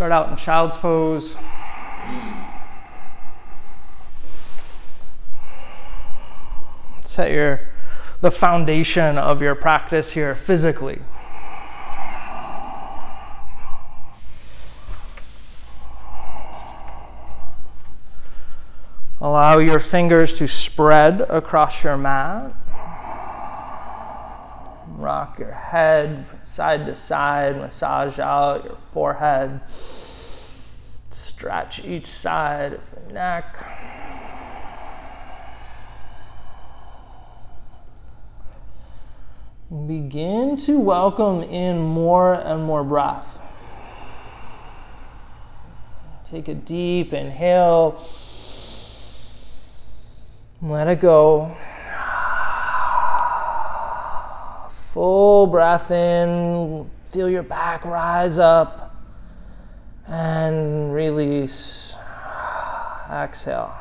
Start out in child's pose. Set your the foundation of your practice here physically. Allow your fingers to spread across your mat. Rock your head from side to side, massage out your forehead. Stretch each side of your neck. Begin to welcome in more and more breath. Take a deep inhale. Let it go. Full breath in. Feel your back rise up and release. Exhale.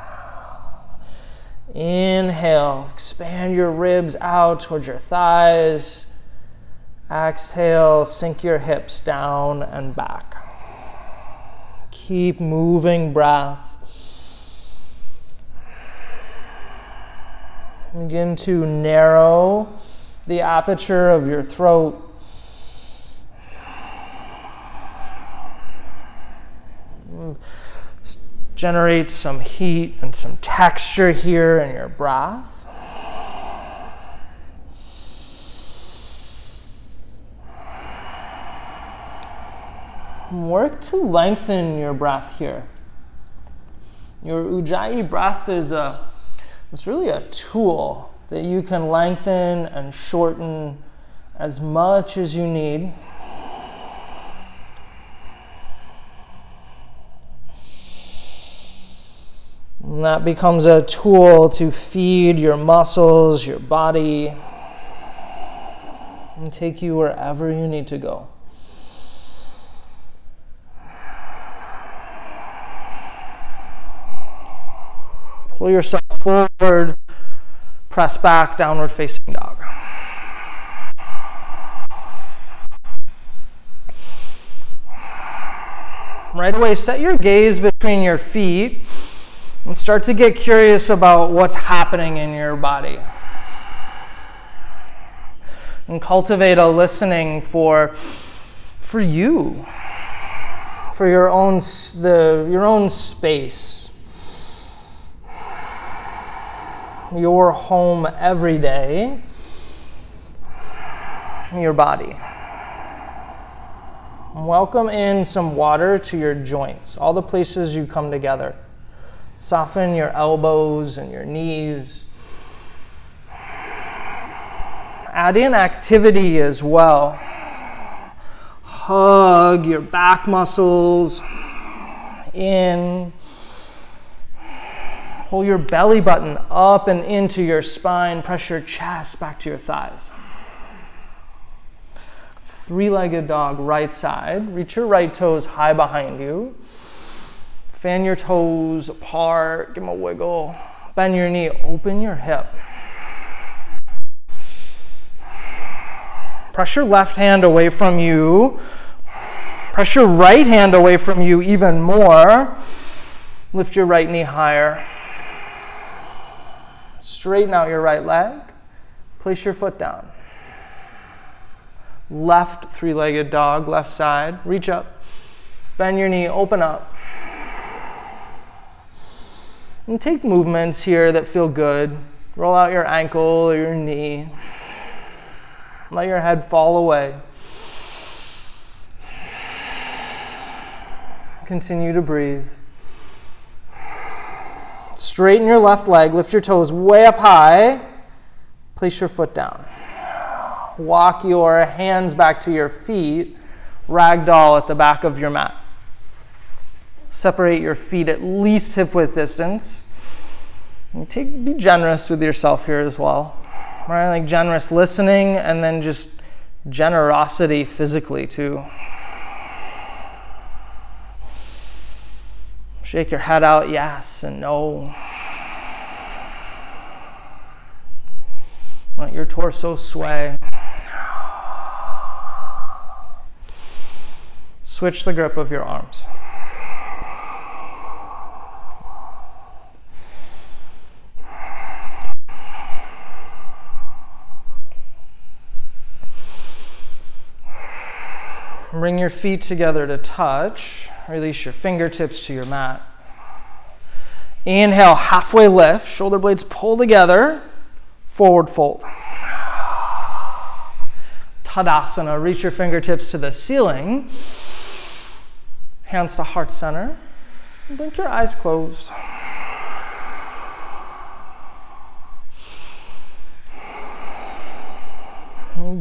Inhale, expand your ribs out towards your thighs. Exhale, sink your hips down and back. Keep moving breath. Begin to narrow the aperture of your throat. Generate some heat and some texture here in your breath. Work to lengthen your breath here. Your Ujjayi breath is a it's really a tool that you can lengthen and shorten as much as you need. And that becomes a tool to feed your muscles, your body, and take you wherever you need to go. Pull yourself forward, press back, downward facing dog. Right away, set your gaze between your feet and start to get curious about what's happening in your body. And cultivate a listening for, for you, for your own, the, your own space your home every day, your body. Welcome in some water to your joints, all the places you come together. Soften your elbows and your knees. Add in activity as well. Hug your back muscles in Pull your belly button up and into your spine. Press your chest back to your thighs. Three legged dog, right side. Reach your right toes high behind you. Fan your toes apart. Give them a wiggle. Bend your knee. Open your hip. Press your left hand away from you. Press your right hand away from you even more. Lift your right knee higher. Straighten out your right leg. Place your foot down. Left three legged dog, left side. Reach up. Bend your knee, open up. And take movements here that feel good. Roll out your ankle or your knee. Let your head fall away. Continue to breathe. Straighten your left leg, lift your toes way up high. Place your foot down. Walk your hands back to your feet, ragdoll at the back of your mat. Separate your feet at least hip width distance. And take, be generous with yourself here as well. Right? Like generous listening and then just generosity physically too. Shake your head out, yes and no. Let your torso sway. Switch the grip of your arms. Bring your feet together to touch. Release your fingertips to your mat. Inhale, halfway lift, shoulder blades pull together, forward fold. Tadasana, reach your fingertips to the ceiling, hands to heart center. Blink your eyes closed.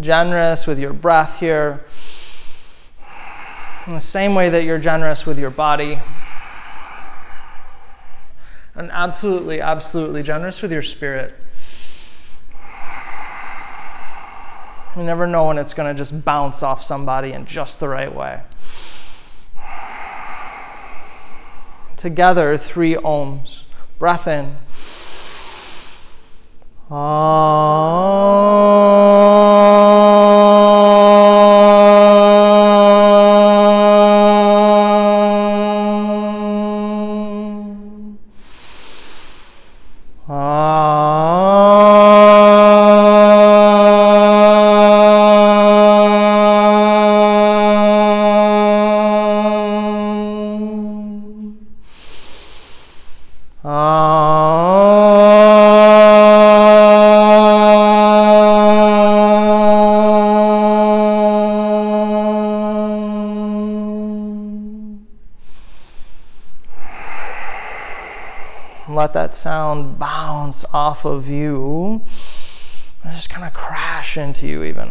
Generous with your breath here in the same way that you're generous with your body, and absolutely, absolutely generous with your spirit. You never know when it's going to just bounce off somebody in just the right way. Together, three oms. Breath in. Bounce off of you and just kind of crash into you, even.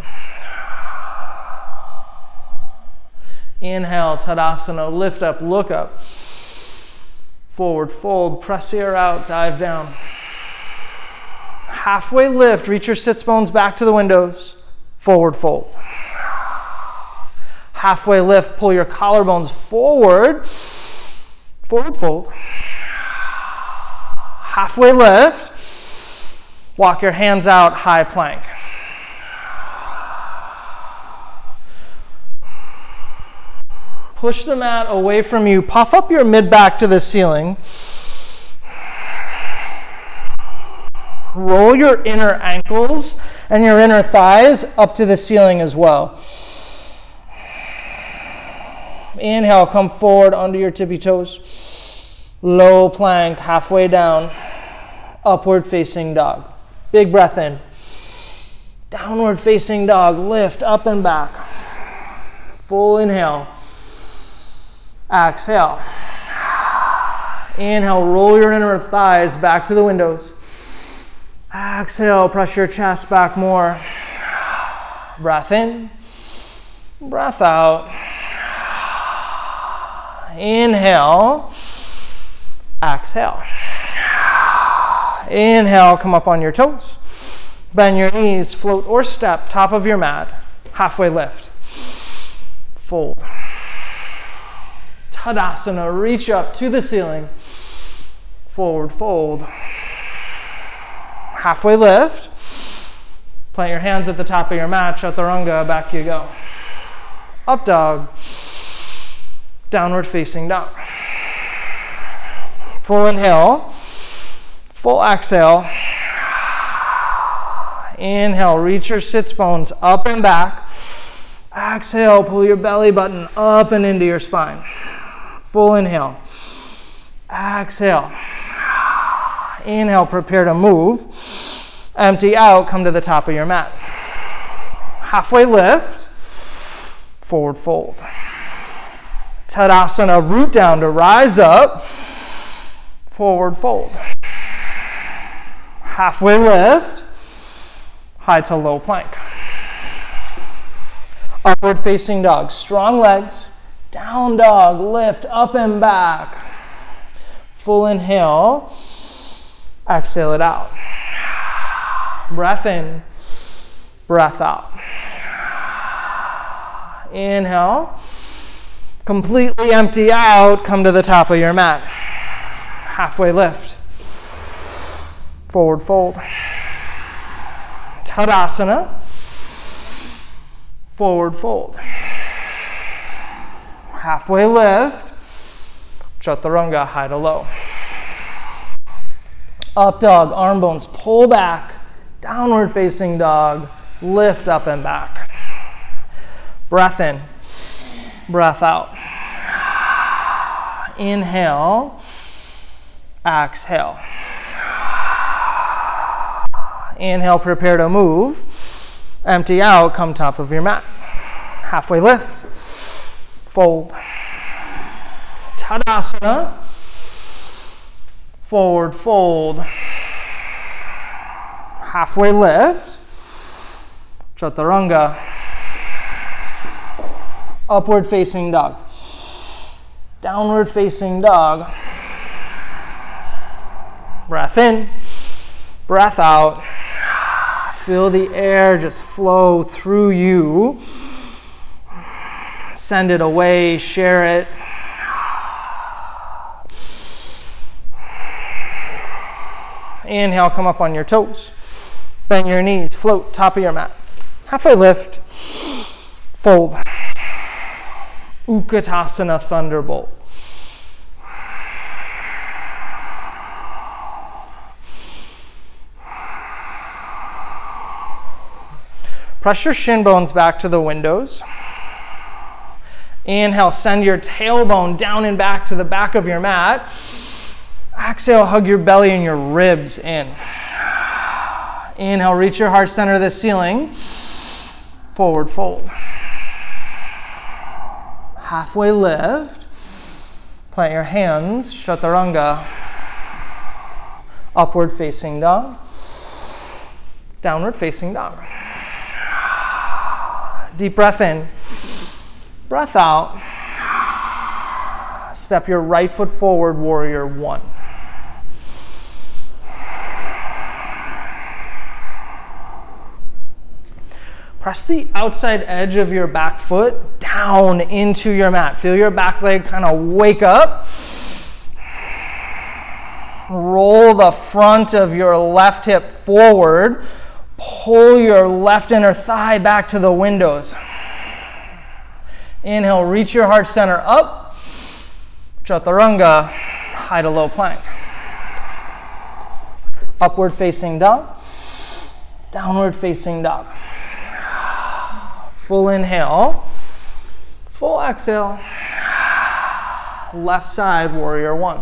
Inhale, Tadasana, lift up, look up. Forward fold, press air out, dive down. Halfway lift, reach your sits bones back to the windows. Forward fold. Halfway lift, pull your collarbones forward. Forward fold halfway lift, walk your hands out, high plank. Push the mat away from you, puff up your mid back to the ceiling. Roll your inner ankles and your inner thighs up to the ceiling as well. Inhale, come forward under your tippy toes. Low plank, halfway down upward facing dog. Big breath in. Downward facing dog, lift up and back. Full inhale. Exhale. Inhale, roll your inner thighs back to the windows. Exhale, press your chest back more. Breath in, breath out. Inhale, exhale. Inhale, come up on your toes. Bend your knees, float or step, top of your mat, halfway lift. Fold. Tadasana, reach up to the ceiling. Forward fold. Halfway lift. Plant your hands at the top of your mat, chaturanga, back you go. Up dog. Downward facing dog. Full inhale. Full exhale. Inhale, reach your sits bones up and back. Exhale, pull your belly button up and into your spine. Full inhale. Exhale. Inhale, prepare to move. Empty out, come to the top of your mat. Halfway lift, forward fold. Tadasana, root down to rise up, forward fold halfway lift, high to low plank. Upward facing dog, strong legs, down dog, lift up and back. Full inhale, exhale it out. Breath in, breath out. Inhale, completely empty out, come to the top of your mat. Halfway lift forward fold. Tadasana, forward fold. Halfway lift. Chaturanga, high to low. Up dog, arm bones pull back. Downward facing dog, lift up and back. Breath in, breath out. Inhale, exhale. Inhale, prepare to move. Empty out, come top of your mat. Halfway lift, fold. Tadasana, forward fold. Halfway lift, chaturanga, upward facing dog, downward facing dog. Breath in, breath out. Feel the air just flow through you. Send it away, share it. Inhale, come up on your toes. Bend your knees, float top of your mat. Halfway lift, fold. Utkatasana Thunderbolt. Press your shin bones back to the windows. Inhale, send your tailbone down and back to the back of your mat. Exhale, hug your belly and your ribs in. Inhale, reach your heart center to the ceiling. Forward fold. Halfway lift. Plant your hands, chaturanga. Upward facing dog. Downward facing dog. Deep breath in. Breath out. Step your right foot forward, warrior one. Press the outside edge of your back foot down into your mat. Feel your back leg kind of wake up. Roll the front of your left hip forward Pull your left inner thigh back to the windows. Inhale, reach your heart center up. Chaturanga, high to low plank. Upward facing dog. Downward facing dog. Full inhale. Full exhale. Left side, warrior one.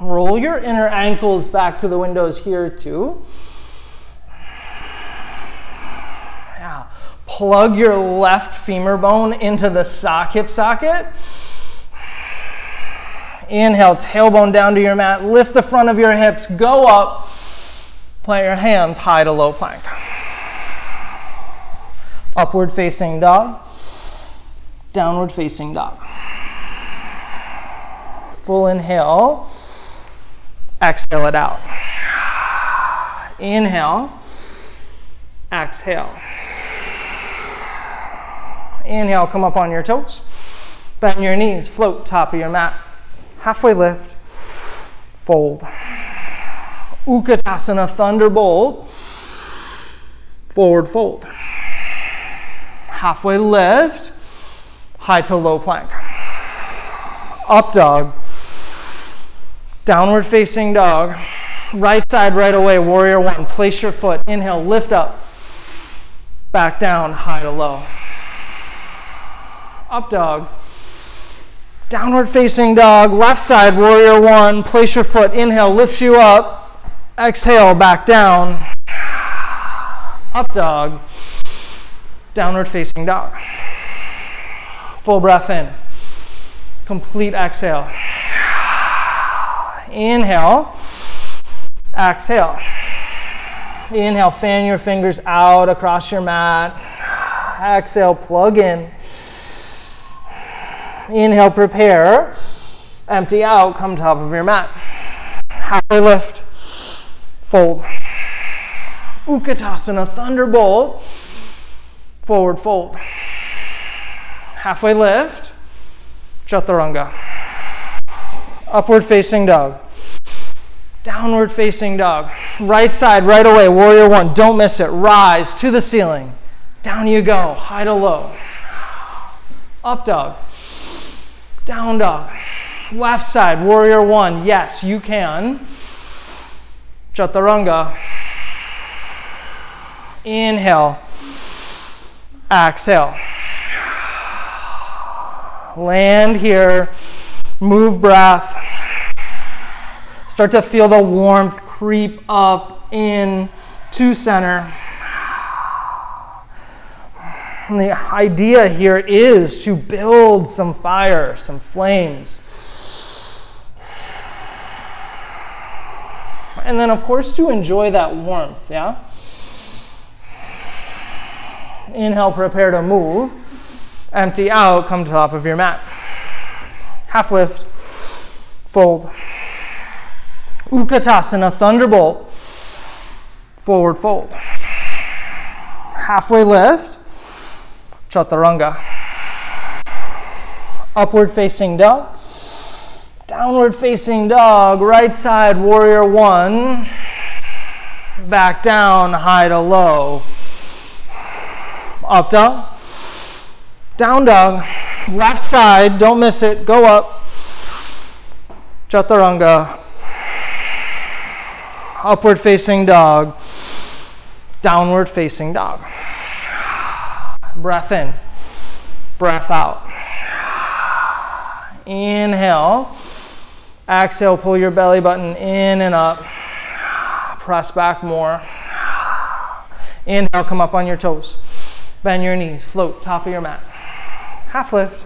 Roll your inner ankles back to the windows here too. Yeah. Plug your left femur bone into the sock hip socket. Inhale, tailbone down to your mat. Lift the front of your hips. Go up. Plant your hands high to low plank. Upward facing dog. Downward facing dog. Full inhale. Exhale it out. Inhale. Exhale. Inhale, come up on your toes. Bend your knees, float top of your mat. Halfway lift. Fold. Utkatasana Thunderbolt. Forward fold. Halfway lift. High to low plank. Up dog. Downward facing dog. Right side right away, warrior one. Place your foot. Inhale, lift up. Back down, high to low. Up dog. Downward facing dog. Left side, warrior one. Place your foot. Inhale, lifts you up. Exhale, back down. Up dog. Downward facing dog. Full breath in. Complete exhale. Inhale. Exhale. Inhale, fan your fingers out across your mat. Exhale, plug in. Inhale, prepare. Empty out, come top of your mat. Halfway lift. Fold. Utkatasana, thunderbolt. Forward fold. Halfway lift. Chaturanga upward facing dog. Downward facing dog. Right side, right away. Warrior one. Don't miss it. Rise to the ceiling. Down you go. High to low. Up dog. Down dog. Left side, warrior one. Yes, you can. Chaturanga. Inhale. Exhale. Land here. Move breath. Start to feel the warmth creep up in to center. And the idea here is to build some fire, some flames. And then, of course, to enjoy that warmth, yeah? Inhale, prepare to move. Empty out, come to top of your mat. Half lift, fold. Utkatasana, thunderbolt. Forward fold. Halfway lift, chaturanga. Upward facing dog. Downward facing dog, right side, warrior one. Back down, high to low. Up dog. Down dog. Left side, don't miss it, go up. Chaturanga. Upward facing dog. Downward facing dog. Breath in, breath out. Inhale. Exhale, pull your belly button in and up. Press back more. Inhale, come up on your toes. Bend your knees, float, top of your mat. Half lift,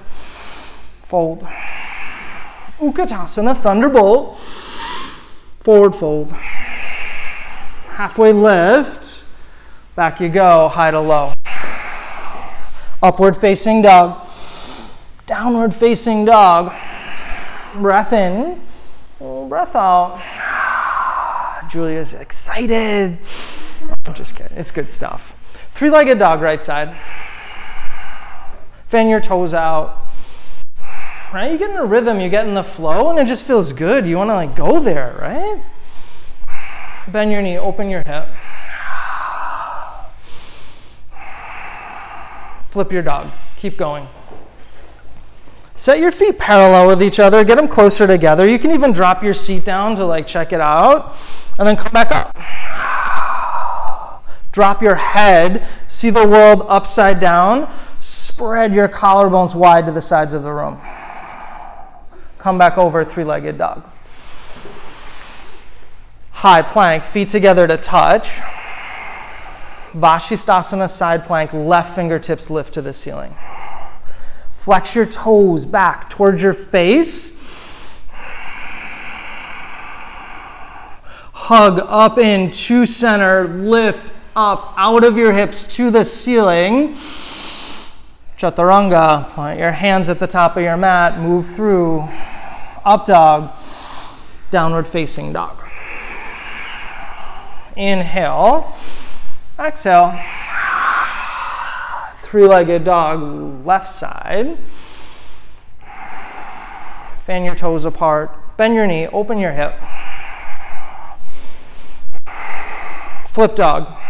fold. Utkatasana, thunderbolt. Forward fold. Halfway lift, back you go, high to low. Upward facing dog. Downward facing dog. Breath in. Breath out. Julia's excited. I'm just kidding. It's good stuff. Three legged dog, right side. Fan your toes out. Right? You get in a rhythm, you get in the flow, and it just feels good. You want to like go there, right? Bend your knee, open your hip. Flip your dog. Keep going. Set your feet parallel with each other, get them closer together. You can even drop your seat down to like check it out, and then come back up. Drop your head, see the world upside down. Spread your collarbones wide to the sides of the room. Come back over, three legged dog. High plank, feet together to touch. Vashisthasana side plank, left fingertips lift to the ceiling. Flex your toes back towards your face. Hug up into center, lift up out of your hips to the ceiling. Chaturanga, plant your hands at the top of your mat, move through. Up dog, downward facing dog. Inhale. Exhale. Three legged dog, left side. Fan your toes apart. Bend your knee. Open your hip. Flip dog.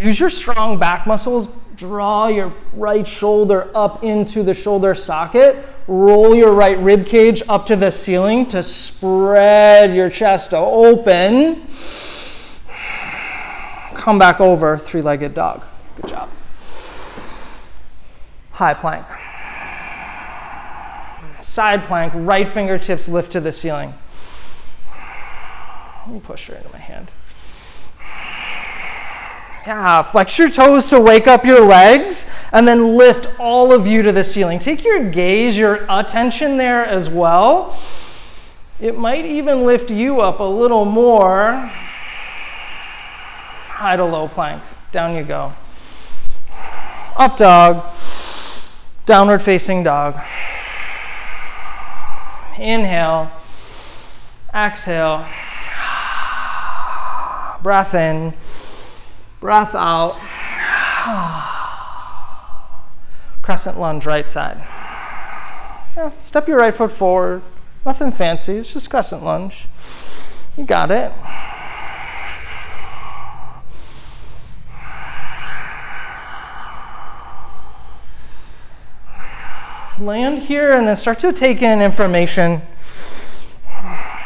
Use your strong back muscles. Draw your right shoulder up into the shoulder socket roll your right rib cage up to the ceiling to spread your chest open. Come back over, three legged dog. Good job. High plank. Side plank, right fingertips lift to the ceiling. Let me push her into my hand. Yeah, flex your toes to wake up your legs and then lift all of you to the ceiling. Take your gaze, your attention there as well. It might even lift you up a little more. High to low plank. Down you go. Up dog. Downward facing dog. Inhale. Exhale. Breath in. Breath out. Crescent lunge, right side. Yeah, step your right foot forward. Nothing fancy, it's just crescent lunge. You got it. Land here and then start to take in information.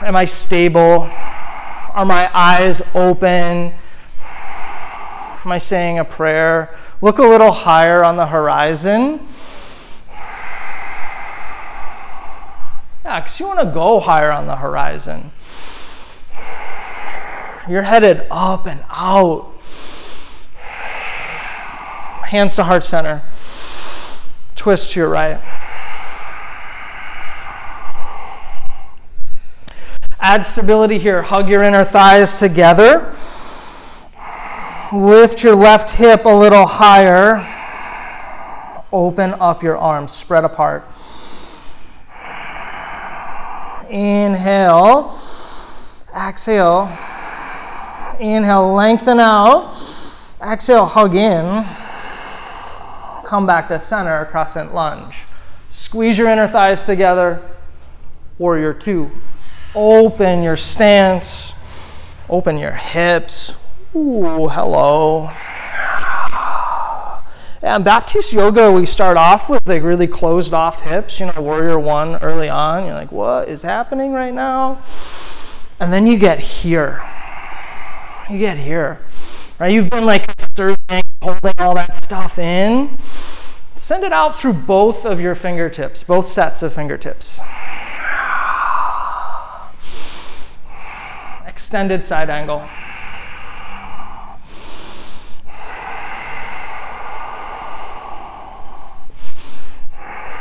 Am I stable? Are my eyes open? Am I saying a prayer? Look a little higher on the horizon. Yeah, because you want to go higher on the horizon. You're headed up and out. Hands to heart center. Twist to your right. Add stability here. Hug your inner thighs together. Lift your left hip a little higher. Open up your arms, spread apart. Inhale. Exhale. Inhale, lengthen out. Exhale, hug in. Come back to center, crescent lunge. Squeeze your inner thighs together. Warrior two. Open your stance. Open your hips. Ooh, hello. And Baptiste yoga, we start off with like really closed off hips, you know, warrior one early on. You're like, what is happening right now? And then you get here. You get here. Right? You've been like conserving, holding all that stuff in. Send it out through both of your fingertips, both sets of fingertips. Extended side angle.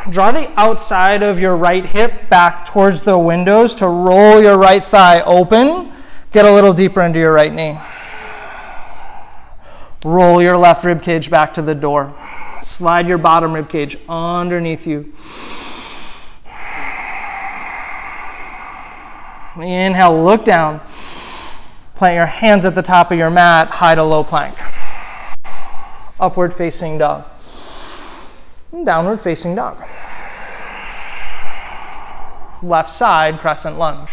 Draw the outside of your right hip back towards the windows to roll your right thigh open. Get a little deeper into your right knee. Roll your left rib cage back to the door. Slide your bottom rib cage underneath you. Inhale, look down. Plant your hands at the top of your mat, high to low plank. Upward facing dog. Downward facing dog. Left side, crescent lunge.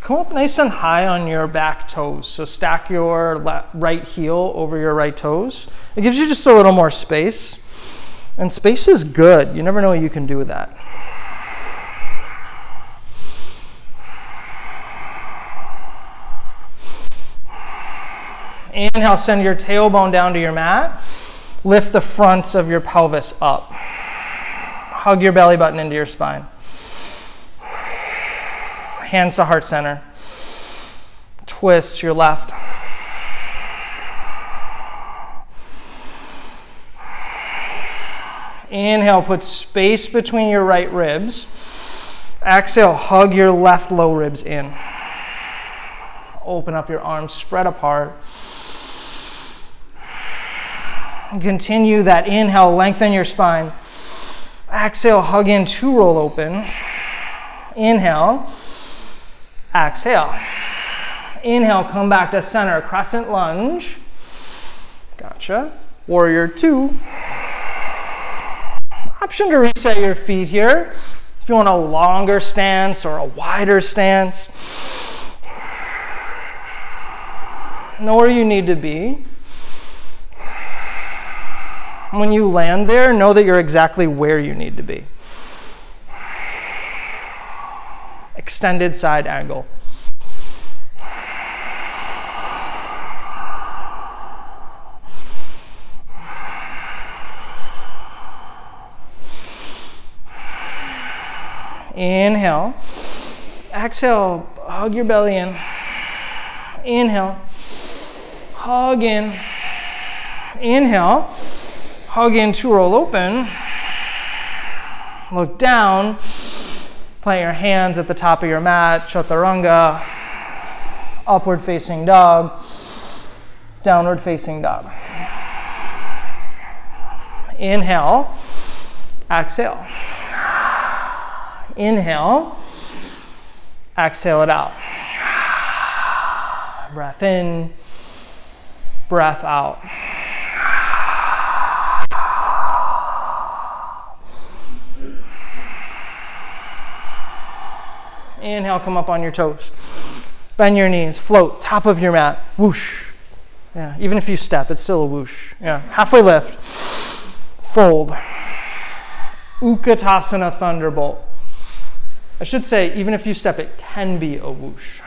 Come up nice and high on your back toes. So stack your left, right heel over your right toes. It gives you just a little more space. And space is good. You never know what you can do with that. Inhale, send your tailbone down to your mat. Lift the fronts of your pelvis up. Hug your belly button into your spine. Hands to heart center. Twist your left. Inhale, put space between your right ribs. Exhale, hug your left low ribs in. Open up your arms, spread apart. Continue that inhale, lengthen your spine. Exhale, hug in to roll open. Inhale, exhale. Inhale, come back to center, crescent lunge. Gotcha. Warrior two. Option to reset your feet here. If you want a longer stance or a wider stance, know where you need to be. When you land there, know that you're exactly where you need to be. Extended side angle. Inhale. Exhale, hug your belly in. Inhale. Hug in. Inhale hug in to roll open. Look down. Plant your hands at the top of your mat, chaturanga. Upward facing dog. Downward facing dog. Inhale. Exhale. Inhale. Exhale it out. Breath in, breath out. Inhale, come up on your toes. Bend your knees, float, top of your mat, whoosh. Yeah, even if you step, it's still a whoosh. Yeah, halfway lift, fold. Utkatasana Thunderbolt. I should say, even if you step, it can be a whoosh.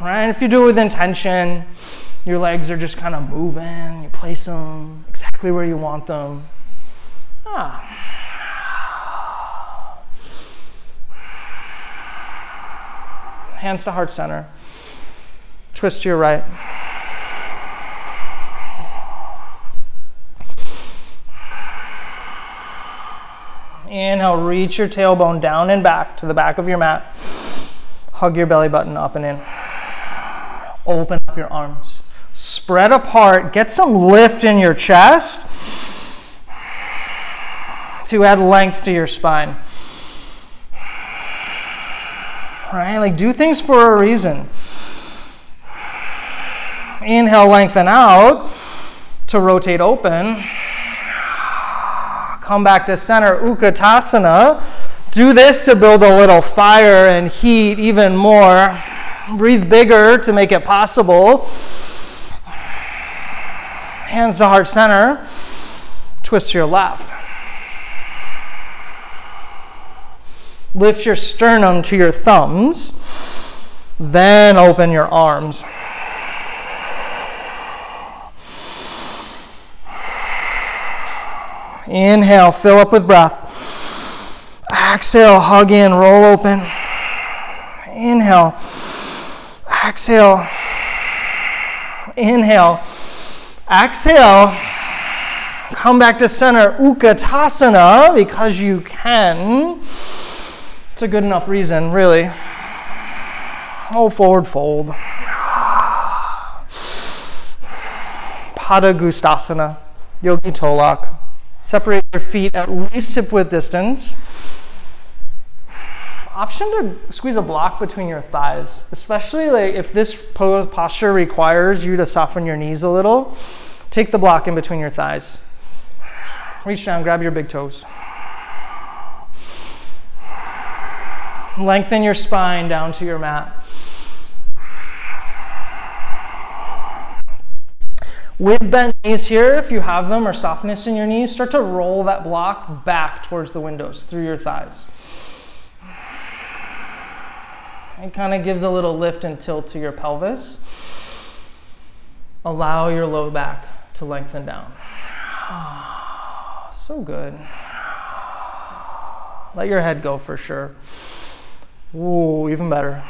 Right? If you do it with intention, your legs are just kind of moving, you place them exactly where you want them. Ah. Hands to heart center. Twist to your right. Inhale, reach your tailbone down and back to the back of your mat. Hug your belly button up and in. Open up your arms. Spread apart. Get some lift in your chest to add length to your spine. Right? Like do things for a reason. Inhale, lengthen out to rotate open come back to center, Utkatasana. Do this to build a little fire and heat even more. Breathe bigger to make it possible. Hands to heart center. Twist to your left. Lift your sternum to your thumbs. Then open your arms. Inhale, fill up with breath. Exhale, hug in, roll open. Inhale. Exhale. Inhale. Exhale. Come back to center. Utkatasana because you can. It's a good enough reason, really. Oh, forward fold. Padangusthasana. Yogi toe lock. Separate your feet at least hip width distance. Option to squeeze a block between your thighs, especially like if this posture requires you to soften your knees a little. Take the block in between your thighs. Reach down, grab your big toes. Lengthen your spine down to your mat. With bent knees here, if you have them, or softness in your knees, start to roll that block back towards the windows through your thighs. It kind of gives a little lift and tilt to your pelvis. Allow your low back to lengthen down. So good. Let your head go for sure. Ooh, even better.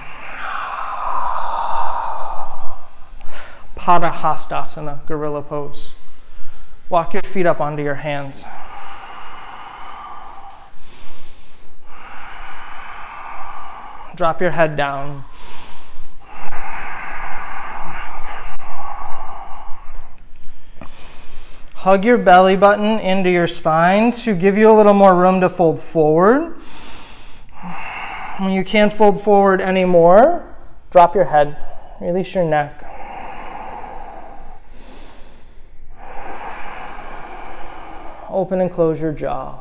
Padahastasana, gorilla pose. Walk your feet up onto your hands. Drop your head down. Hug your belly button into your spine to give you a little more room to fold forward. When you can't fold forward anymore, drop your head, release your neck. Open and close your jaw.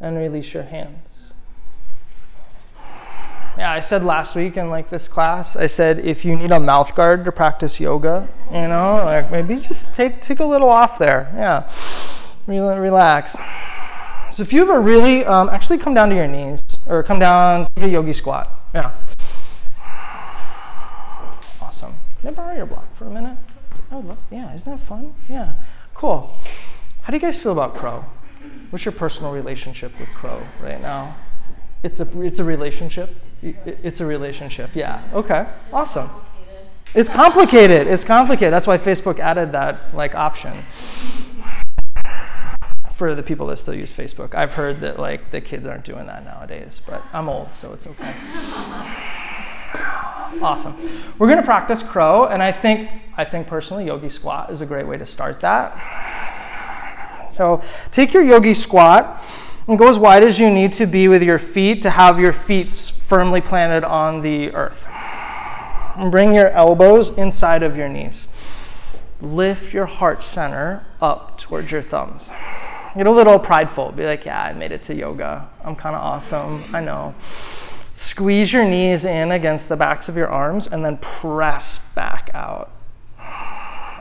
And release your hands. Yeah, I said last week in like this class, I said if you need a mouth guard to practice yoga, you know, like maybe just take take a little off there. Yeah, relax. So if you ever really, um, actually come down to your knees or come down, take a yogi squat. Yeah. Awesome. Can I borrow your block for a minute? Would love, yeah, isn't that fun? Yeah, cool. How do you guys feel about Crow? What's your personal relationship with Crow right now? It's a, it's a relationship? It's a relationship, yeah. Okay, awesome. It's complicated. It's complicated. That's why Facebook added that like option for the people that still use Facebook. I've heard that like the kids aren't doing that nowadays, but I'm old, so it's okay. Awesome. We're to practice crow, and I think I think personally Yogi Squat is a great way to start that. So take your yogi squat and go as wide as you need to be with your feet to have your feet firmly planted on the earth. And bring your elbows inside of your knees. Lift your heart center up towards your thumbs. Get a little prideful. Be like, yeah, I made it to yoga. I'm kind of awesome. I know. Squeeze your knees in against the backs of your arms and then press back out.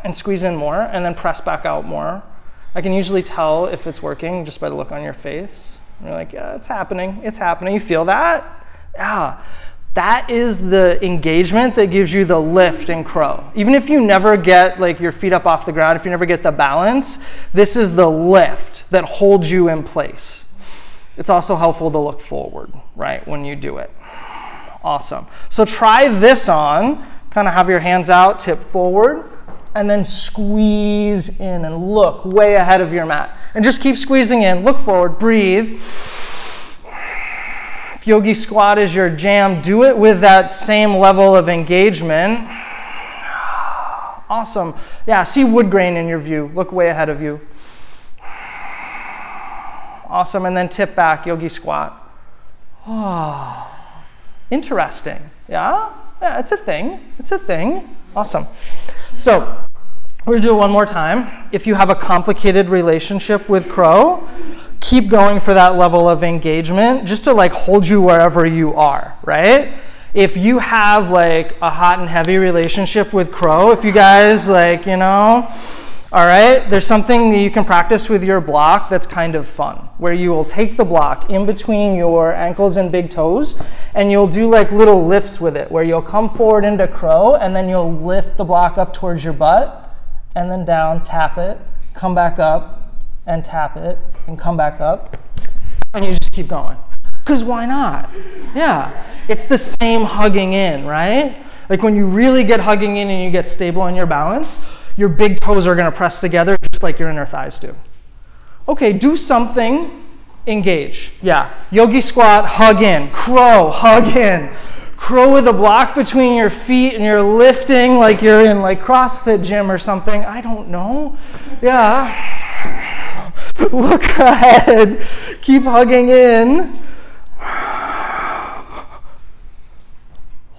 And squeeze in more and then press back out more. I can usually tell if it's working just by the look on your face. You're like, yeah, it's happening. It's happening. You feel that? Yeah. That is the engagement that gives you the lift and crow. Even if you never get like your feet up off the ground, if you never get the balance, this is the lift that holds you in place. It's also helpful to look forward, right, when you do it. Awesome. So try this on. Kind of have your hands out, tip forward, and then squeeze in and look way ahead of your mat. And just keep squeezing in. Look forward, breathe. If yogi squat is your jam, do it with that same level of engagement. Awesome. Yeah, see wood grain in your view. Look way ahead of you. Awesome. And then tip back, yogi squat. Oh, interesting. Yeah? Yeah, it's a thing. It's a thing. Awesome. So, we're going to do it one more time. If you have a complicated relationship with crow, keep going for that level of engagement just to like hold you wherever you are, right? If you have like a hot and heavy relationship with crow, if you guys like, you know, all right, there's something that you can practice with your block that's kind of fun, where you will take the block in between your ankles and big toes, and you'll do like little lifts with it, where you'll come forward into crow, and then you'll lift the block up towards your butt, and then down, tap it, come back up, and tap it, and come back up, and you just keep going. Because why not? Yeah, it's the same hugging in, right? Like when you really get hugging in and you get stable in your balance, your big toes are going to press together just like your inner thighs do. Okay, do something, engage. Yeah, yogi squat, hug in. Crow, hug in. Crow with a block between your feet and you're lifting like you're in like CrossFit gym or something. I don't know. Yeah. Look ahead. Keep hugging in.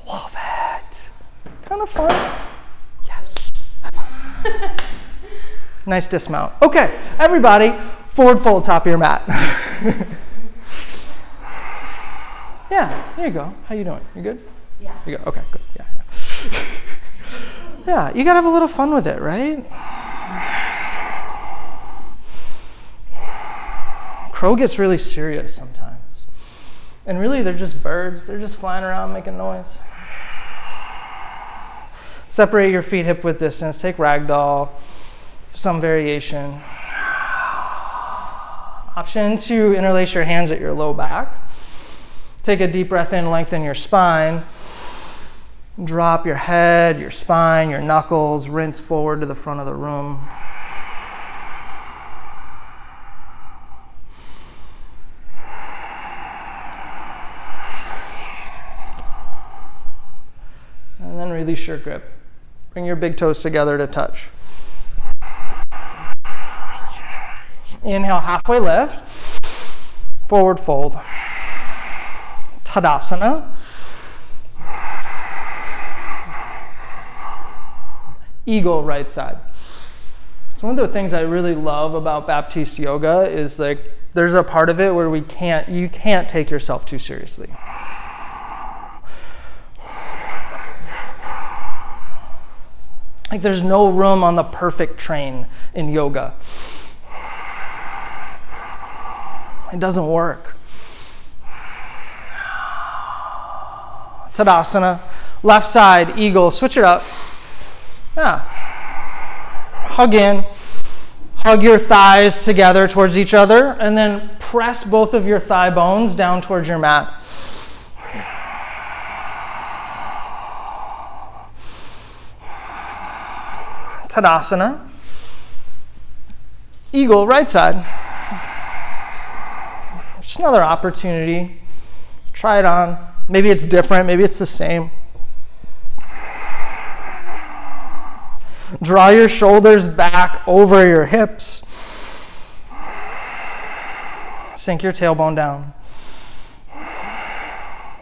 Love it. Kind of fun. nice dismount. Okay, everybody, forward fold top of your mat. yeah, there you go. How you doing? You good? Yeah. You go. Okay, good. Yeah, yeah. yeah, you gotta have a little fun with it, right? Crow gets really serious sometimes. And really, they're just birds. They're just flying around making noise. Separate your feet hip width distance. Take ragdoll, some variation. Option to interlace your hands at your low back. Take a deep breath in, lengthen your spine. Drop your head, your spine, your knuckles, rinse forward to the front of the room. And then release your grip. Bring your big toes together to touch. Inhale, halfway lift. Forward fold. Tadasana. Eagle right side. So one of the things I really love about Baptiste yoga is like there's a part of it where we can't you can't take yourself too seriously. Like there's no room on the perfect train in yoga. It doesn't work. Tadasana, left side, eagle, switch it up. Yeah. Hug in. Hug your thighs together towards each other, and then press both of your thigh bones down towards your mat. Tadasana. Eagle, right side. Just another opportunity. Try it on. Maybe it's different, maybe it's the same. Draw your shoulders back over your hips. Sink your tailbone down.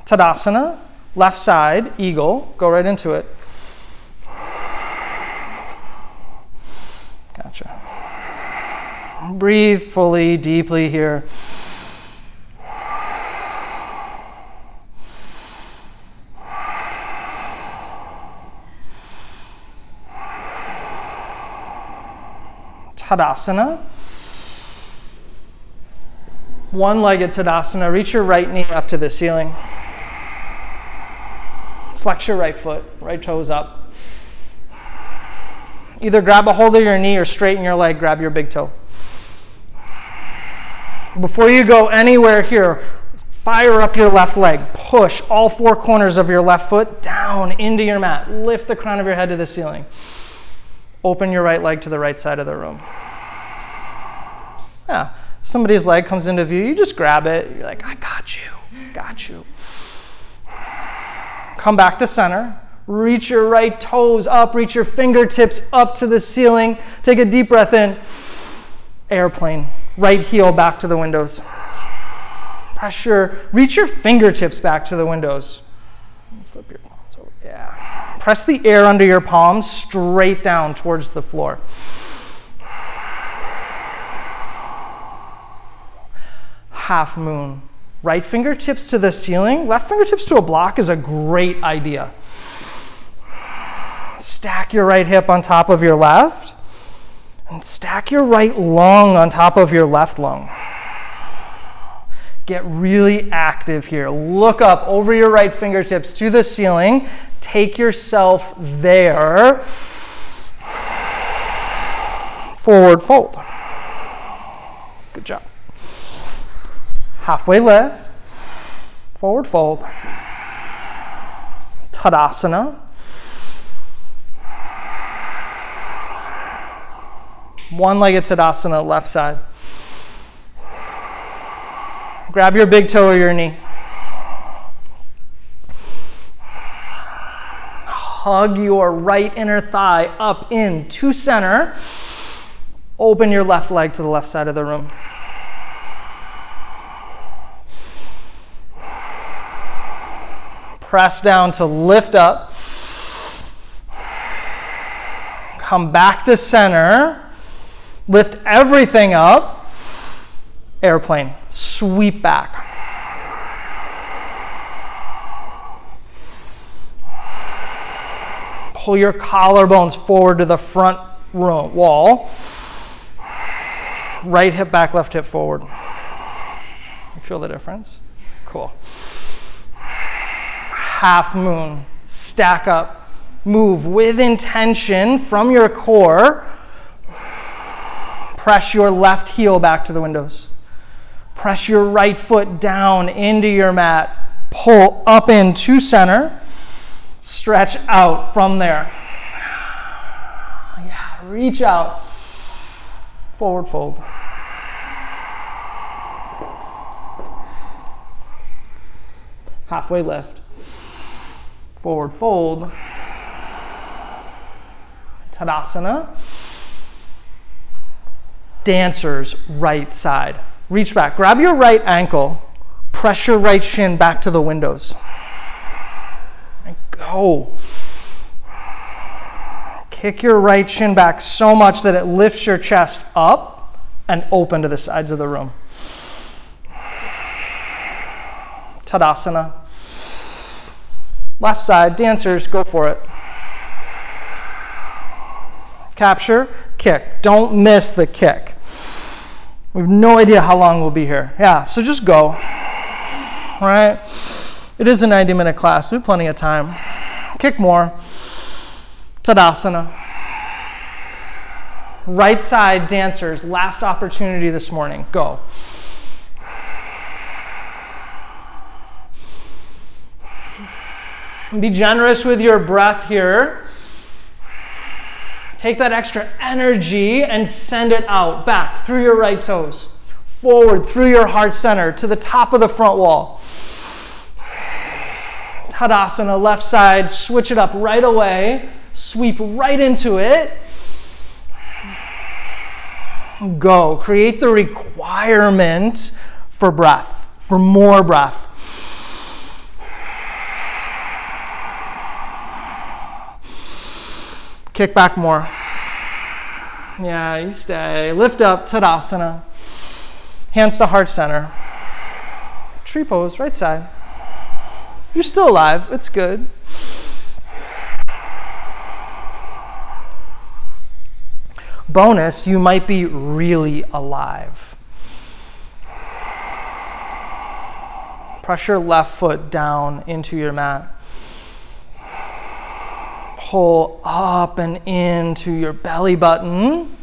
Tadasana, left side, eagle. Go right into it. Gotcha. Breathe fully, deeply here. Tadasana. One legged Tadasana. Reach your right knee up to the ceiling. Flex your right foot, right toes up. Either grab a hold of your knee or straighten your leg, grab your big toe. Before you go anywhere here, fire up your left leg. Push all four corners of your left foot down into your mat. Lift the crown of your head to the ceiling. Open your right leg to the right side of the room. Yeah, somebody's leg comes into view, you just grab it. You're like, I got you, got you. Come back to center. Reach your right toes up, reach your fingertips up to the ceiling. Take a deep breath in. Airplane. Right heel back to the windows. Pressure. Reach your fingertips back to the windows. Flip your palms over. Yeah. Press the air under your palms straight down towards the floor. half moon. Right fingertips to the ceiling, left fingertips to a block is a great idea. Stack your right hip on top of your left, and stack your right lung on top of your left lung. Get really active here. Look up over your right fingertips to the ceiling. Take yourself there. Forward fold. Good job halfway lift, forward fold, Tadasana, one legged Tadasana, left side. Grab your big toe or your knee. Hug your right inner thigh up in to center. Open your left leg to the left side of the room. Press down to lift up. Come back to center. Lift everything up. Airplane. Sweep back. Pull your collarbones forward to the front wall. Right hip back, left hip forward. You feel the difference? Cool half moon. Stack up. Move with intention from your core. Press your left heel back to the windows. Press your right foot down into your mat. Pull up into center. Stretch out from there. Yeah, reach out. Forward fold. Halfway lift forward fold, Tadasana, dancer's right side. Reach back, grab your right ankle, press your right shin back to the windows. And go. Kick your right shin back so much that it lifts your chest up and open to the sides of the room. Tadasana. Left side, dancers, go for it. Capture, kick. Don't miss the kick. We have no idea how long we'll be here. Yeah, so just go. Right? It is a 90 minute class. We have plenty of time. Kick more. Tadasana. Right side dancers, last opportunity this morning. Go. Be generous with your breath here. Take that extra energy and send it out back through your right toes, forward through your heart center to the top of the front wall. Tadasana, left side, switch it up right away, sweep right into it. Go. Create the requirement for breath, for more breath. Kick back more. Yeah, you stay. Lift up, Tadasana. Hands to heart center. Tree pose, right side. You're still alive. It's good. Bonus, you might be really alive. Press your left foot down into your mat. Pull up and into your belly button.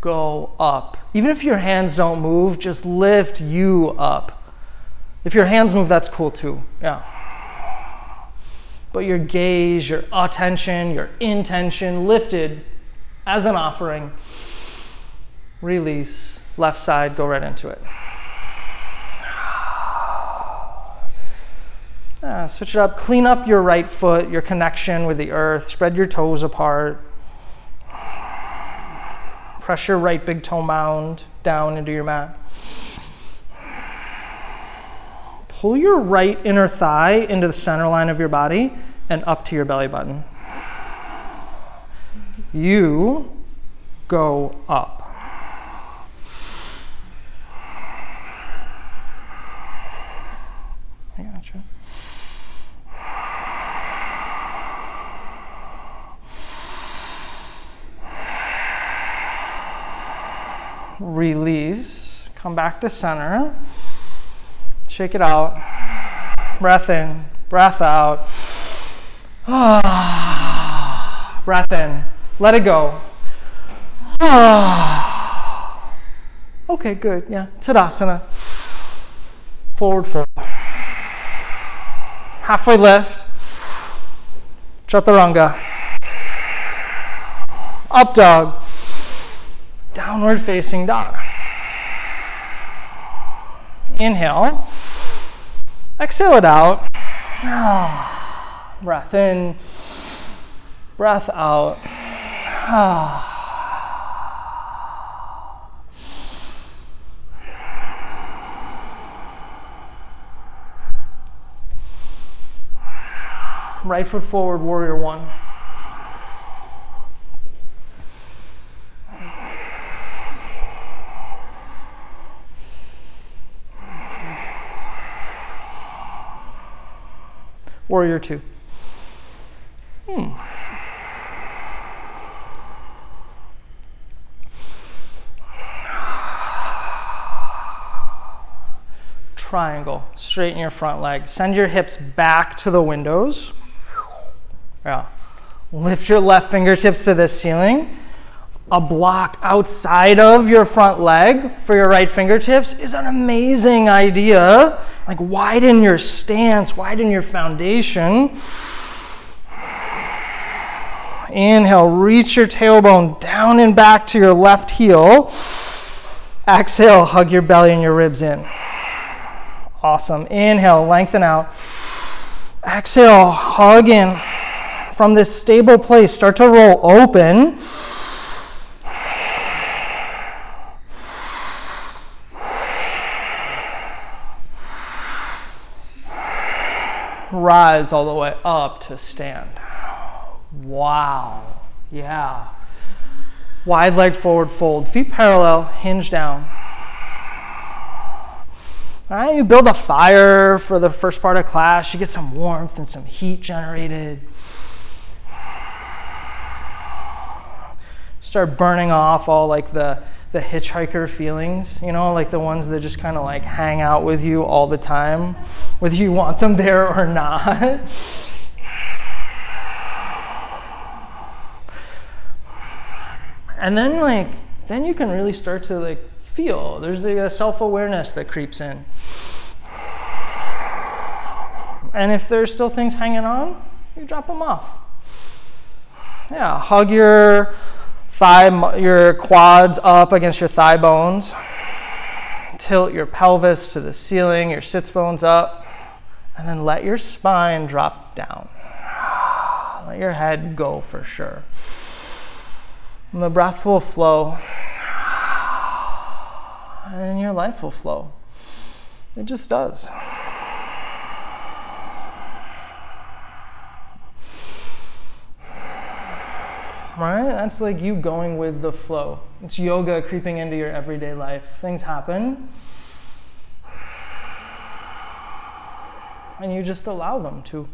Go up. Even if your hands don't move, just lift you up. If your hands move, that's cool too. Yeah. But your gaze, your attention, your intention lifted as an offering. Release. Left side, go right into it. Switch it up. Clean up your right foot, your connection with the earth. Spread your toes apart. Press your right big toe mound down into your mat. Pull your right inner thigh into the center line of your body and up to your belly button. You go up. I gotcha. Release. Come back to center. Shake it out. Breath in, breath out. breath in. Let it go. okay, good. Yeah. Tadasana. Forward fold. Halfway lift. Chaturanga. Up dog. Downward facing dog. Inhale. Exhale it out. Breath in, breath out. Right foot forward, warrior one. Warrior two. Hmm. Triangle. Straighten your front leg. Send your hips back to the windows. Yeah. Lift your left fingertips to the ceiling. A block outside of your front leg for your right fingertips is an amazing idea like, widen your stance, widen your foundation. Inhale, reach your tailbone down and back to your left heel. Exhale, hug your belly and your ribs in. Awesome. Inhale, lengthen out. Exhale, hug in. From this stable place, start to roll open. Rise all the way up to stand. Wow. Yeah. Wide leg forward fold, feet parallel, hinge down. All right, you build a fire for the first part of class, you get some warmth and some heat generated. Start burning off all like the the hitchhiker feelings, you know, like the ones that just kind of like hang out with you all the time, whether you want them there or not. and then like then you can really start to like feel there's a self-awareness that creeps in. And if there's still things hanging on, you drop them off. Yeah, hug your thigh, your quads up against your thigh bones. Tilt your pelvis to the ceiling, your sits bones up, and then let your spine drop down. Let your head go for sure. And the breath will flow. and your life will flow. It just does. Right? That's like you going with the flow. It's yoga creeping into your everyday life. Things happen. And you just allow them to.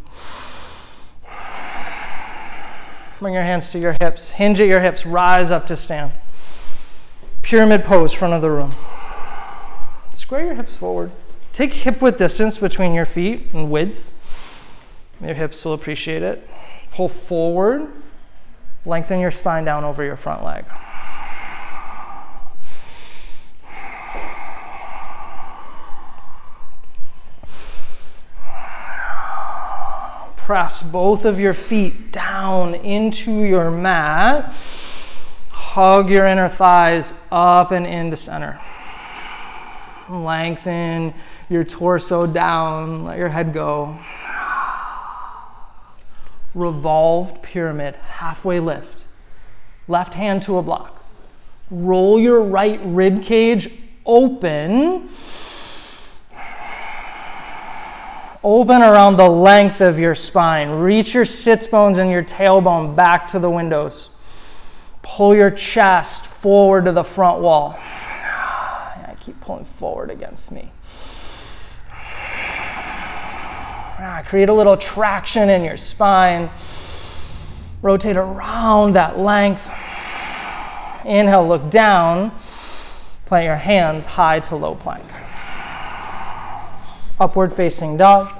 Bring your hands to your hips. Hinge at your hips. Rise up to stand. Pyramid pose, front of the room. Square your hips forward. Take hip width distance between your feet and width. Your hips will appreciate it. Pull forward. Lengthen your spine down over your front leg. Press both of your feet down into your mat. Hug your inner thighs up and into center. Lengthen your torso down. Let your head go. Revolved pyramid, halfway lift. Left hand to a block. Roll your right rib cage open Open around the length of your spine. Reach your sits bones and your tailbone back to the windows. Pull your chest forward to the front wall. I keep pulling forward against me. Ah, create a little traction in your spine. Rotate around that length. Inhale, look down. Plant your hands high to low plank upward facing dog,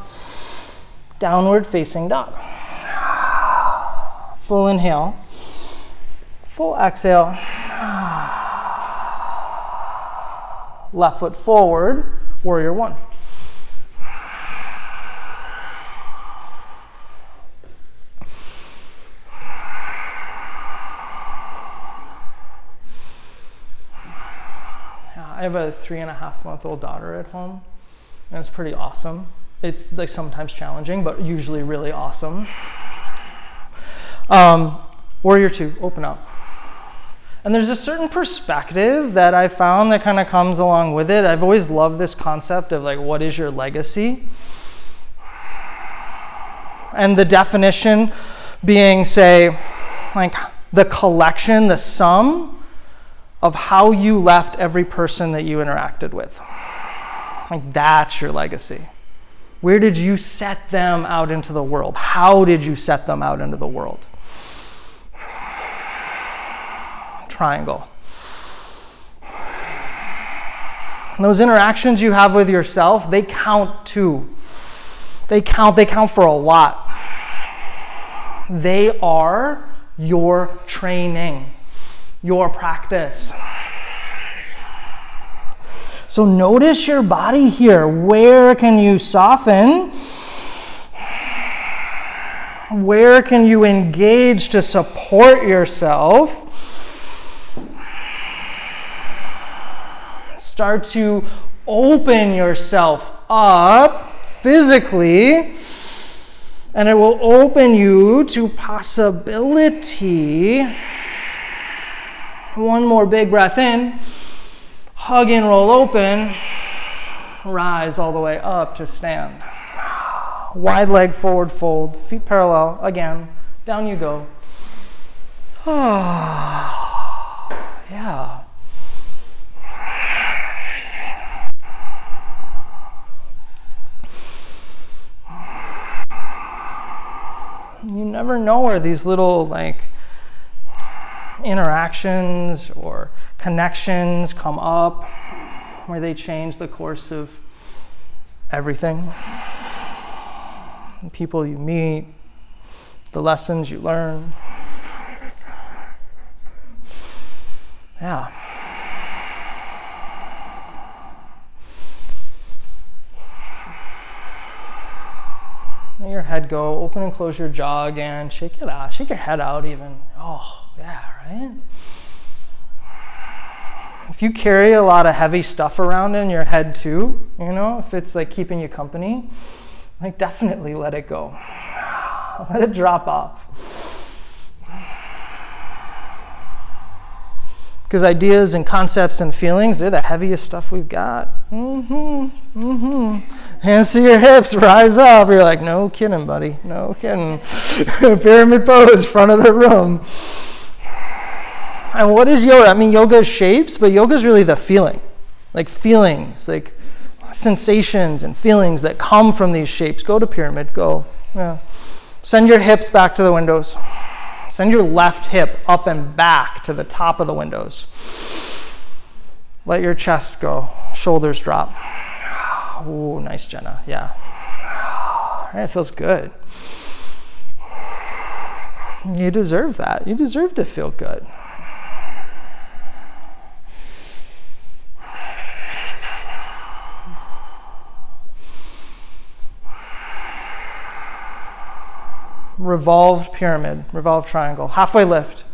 downward facing dog. Full inhale, full exhale. Left foot forward, warrior one. I have a three and a half month old daughter at home and it's pretty awesome. It's like sometimes challenging, but usually really awesome. Um, warrior two, open up. And there's a certain perspective that I found that kind of comes along with it. I've always loved this concept of like, what is your legacy? And the definition being, say, like the collection, the sum of how you left every person that you interacted with. Like, that's your legacy. Where did you set them out into the world? How did you set them out into the world? Triangle. And those interactions you have with yourself, they count too. They count, they count for a lot. They are your training, your practice. So notice your body here. Where can you soften? Where can you engage to support yourself? Start to open yourself up physically, and it will open you to possibility. One more big breath in. Hug and roll open. Rise all the way up to stand. Wide leg forward fold. Feet parallel. Again. Down you go. yeah. You never know where these little like interactions or connections come up where they change the course of everything. The people you meet, the lessons you learn. Yeah. Let your head go. Open and close your jaw again. Shake it out. Shake your head out even. Oh, yeah, right? if you carry a lot of heavy stuff around in your head too, you know, if it's like keeping you company, like definitely let it go. Let it drop off. Because ideas and concepts and feelings, they're the heaviest stuff we've got. Mm-hmm. Mm-hmm. Hands to your hips, rise up. You're like, no kidding, buddy. No kidding. Pyramid pose, front of the room. And what is yoga? I mean, yoga is shapes, but yoga is really the feeling. Like feelings, like sensations and feelings that come from these shapes. Go to pyramid, go. Yeah. Send your hips back to the windows. Send your left hip up and back to the top of the windows. Let your chest go. Shoulders drop. Ooh, nice, Jenna. Yeah. Right, It feels good. You deserve that. You deserve to feel good. Revolved pyramid, revolved triangle, halfway lift.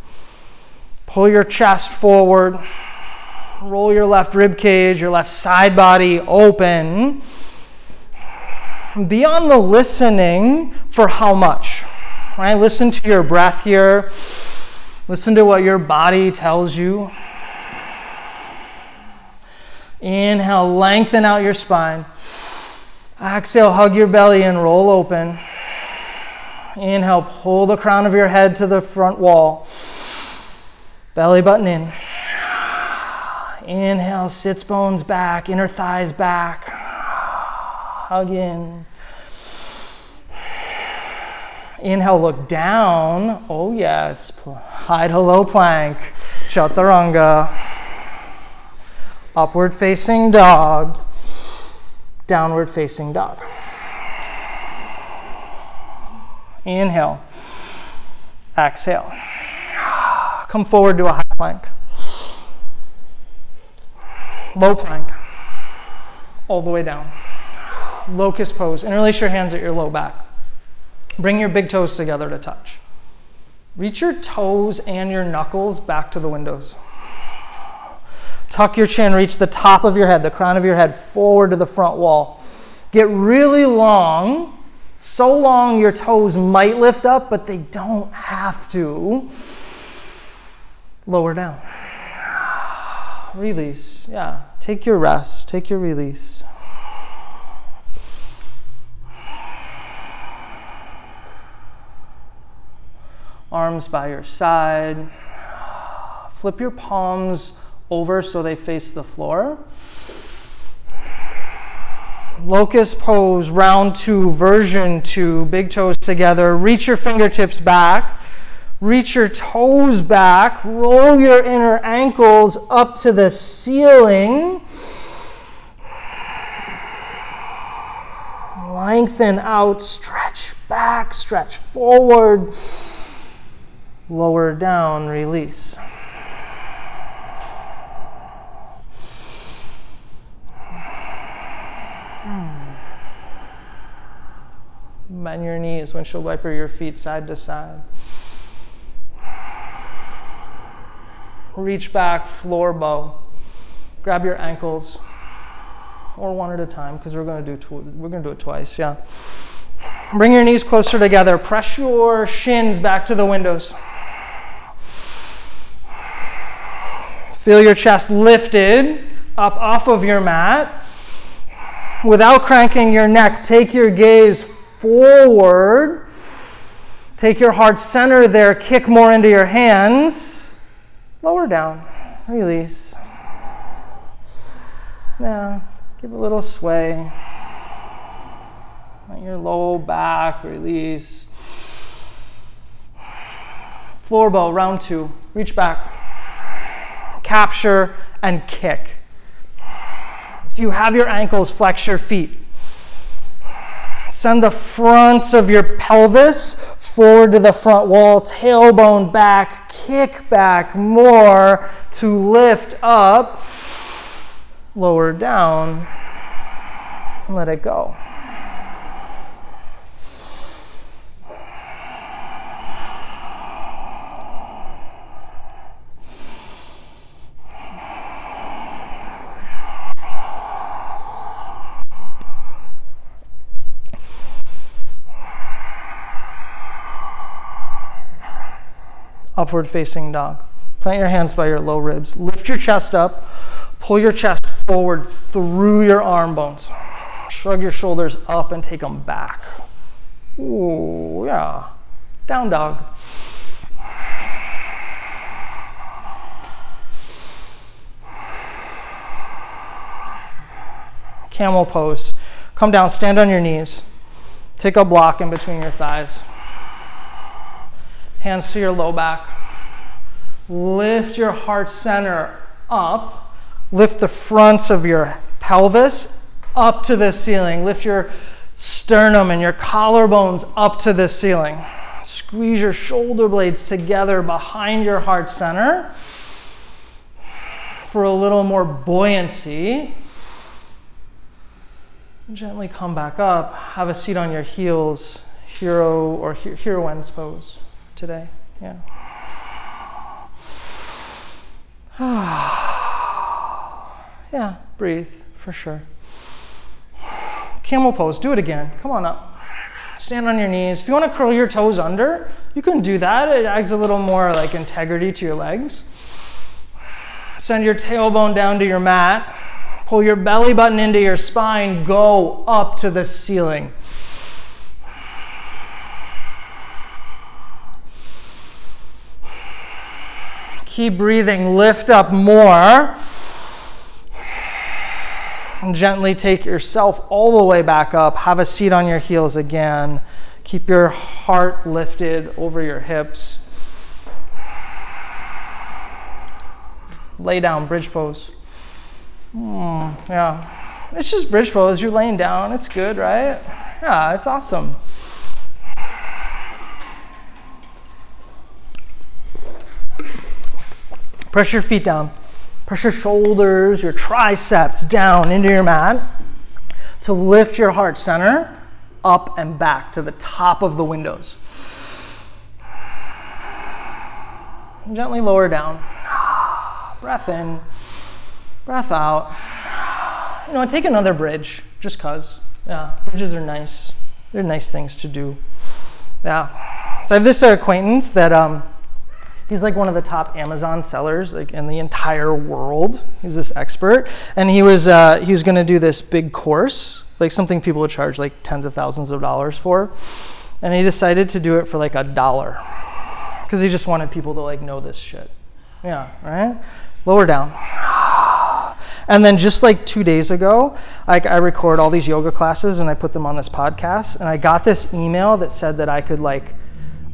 Pull your chest forward. Roll your left rib cage, your left side body open. Be on the listening for how much. Right? Listen to your breath here. Listen to what your body tells you. Inhale, lengthen out your spine. Exhale, hug your belly and roll open. Inhale, pull the crown of your head to the front wall. Belly button in. Inhale, sits bones back, inner thighs back. Hug in. Inhale, look down. Oh, yes. High to low plank. Chaturanga. Upward facing dog. Downward facing dog. Inhale. Exhale. Come forward to a high plank. Low plank. All the way down. Locust pose. Interlace your hands at your low back. Bring your big toes together to touch. Reach your toes and your knuckles back to the windows. Tuck your chin, reach the top of your head, the crown of your head forward to the front wall. Get really long so long your toes might lift up, but they don't have to. Lower down. Release. Yeah. Take your rest. Take your release. Arms by your side. Flip your palms over so they face the floor. Locust pose, round two, version two, big toes together. Reach your fingertips back. Reach your toes back. Roll your inner ankles up to the ceiling. Lengthen out, stretch back, stretch forward. Lower down, release. Bend your knees, windshield wiper your feet side to side. Reach back, floor bow. Grab your ankles, or one at a time, because we're going to do tw- we're going to do it twice. Yeah. Bring your knees closer together. Press your shins back to the windows. Feel your chest lifted up off of your mat. Without cranking your neck, take your gaze forward. Take your heart center there, kick more into your hands. Lower down, release. Now, give a little sway. Let your low back release. Floor bow, round two. Reach back. Capture and kick. If you have your ankles, flex your feet. Send the front of your pelvis forward to the front wall, tailbone back, kick back more to lift up, lower down, let it go. Upward facing dog. Plant your hands by your low ribs. Lift your chest up. Pull your chest forward through your arm bones. Shrug your shoulders up and take them back. Ooh, yeah. Down dog. Camel pose. Come down, stand on your knees. Take a block in between your thighs. Hands to your low back. Lift your heart center up. Lift the fronts of your pelvis up to the ceiling. Lift your sternum and your collarbones up to the ceiling. Squeeze your shoulder blades together behind your heart center for a little more buoyancy. Gently come back up. Have a seat on your heels. Hero or heroine's pose today. Yeah. yeah, breathe for sure. Camel pose, do it again. Come on up. Stand on your knees. If you want to curl your toes under, you can do that. It adds a little more like integrity to your legs. Send your tailbone down to your mat. Pull your belly button into your spine. Go up to the ceiling. Keep breathing. Lift up more. And gently take yourself all the way back up. Have a seat on your heels again. Keep your heart lifted over your hips. Lay down, bridge pose. Hmm, yeah. It's just bridge pose. You're laying down. It's good, right? Yeah, it's awesome. Press your feet down. Press your shoulders, your triceps down into your mat to lift your heart center up and back to the top of the windows. Gently lower down. Breath in, breath out. You know, take another bridge, just cause. Yeah, bridges are nice. They're nice things to do. Yeah. So I have this acquaintance that um, He's like one of the top Amazon sellers like in the entire world. He's this expert, and he was uh, he was going to do this big course, like something people would charge like tens of thousands of dollars for, and he decided to do it for like a dollar because he just wanted people to like know this shit. Yeah, right. Lower down. And then just like two days ago, I, I record all these yoga classes and I put them on this podcast, and I got this email that said that I could like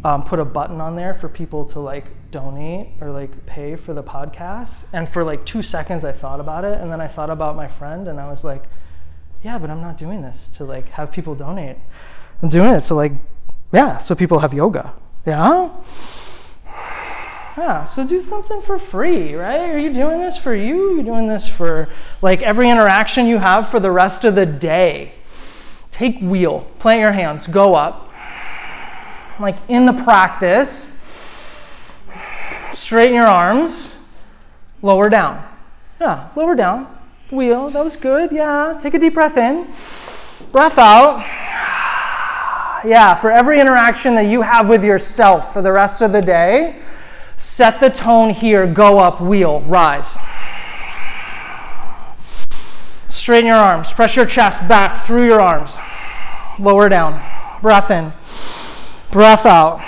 um, put a button on there for people to like donate or like pay for the podcast. And for like two seconds, I thought about it, and then I thought about my friend, and I was like, yeah, but I'm not doing this to like have people donate. I'm doing it so like, yeah, so people have yoga. Yeah. Yeah, so do something for free, right? Are you doing this for you? Are you doing this for like every interaction you have for the rest of the day? Take wheel, plant your hands, go up. Like in the practice, Straighten your arms. Lower down. Yeah, lower down. Wheel. That was good. Yeah. Take a deep breath in. Breath out. Yeah, for every interaction that you have with yourself for the rest of the day, set the tone here. Go up, wheel, rise. Straighten your arms. Press your chest back through your arms. Lower down. Breath in. Breath out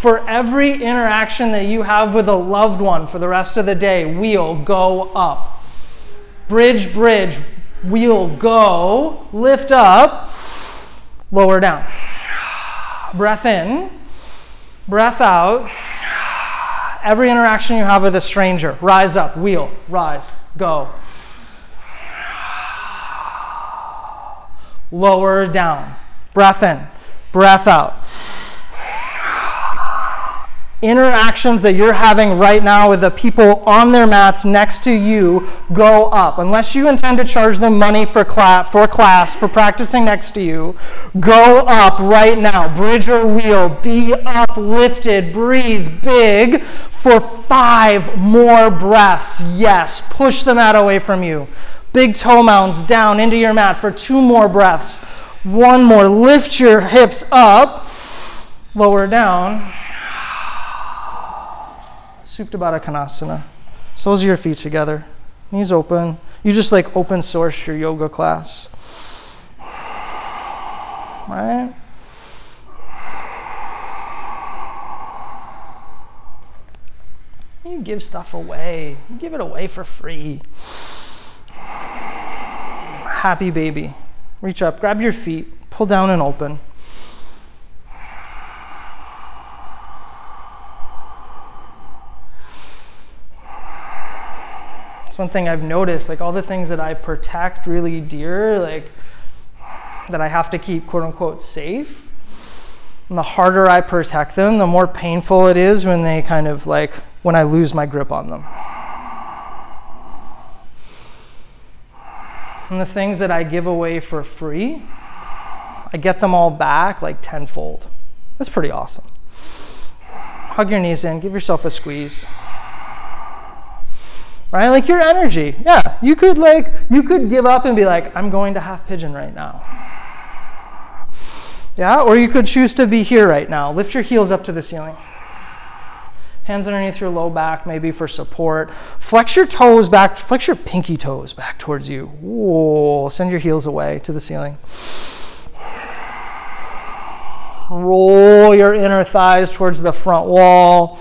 for every interaction that you have with a loved one for the rest of the day, wheel, go up. Bridge, bridge, wheel, go. Lift up, lower down. Breath in, breath out. Every interaction you have with a stranger, rise up, wheel, rise, go. Lower down. Breath in, breath out interactions that you're having right now with the people on their mats next to you go up. Unless you intend to charge them money for class, for class, for practicing next to you, go up right now. Bridge or wheel, be uplifted, breathe big for five more breaths. Yes, push the mat away from you. Big toe mounds down into your mat for two more breaths. One more. Lift your hips up, lower down Supta Baddha Konasana. Soles of your feet together, knees open. You just like open sourced your yoga class. Right? You give stuff away. You give it away for free. Happy baby. Reach up, grab your feet, pull down and open. One thing I've noticed, like all the things that I protect really dear, like that I have to keep quote unquote safe. And the harder I protect them, the more painful it is when they kind of like when I lose my grip on them. And the things that I give away for free, I get them all back like tenfold. That's pretty awesome. Hug your knees in, give yourself a squeeze. Right? Like your energy. Yeah, you could like you could give up and be like I'm going to half pigeon right now. Yeah, or you could choose to be here right now. Lift your heels up to the ceiling. Hands underneath your low back, maybe for support. Flex your toes back, flex your pinky toes back towards you. Whoa, send your heels away to the ceiling. Roll your inner thighs towards the front wall.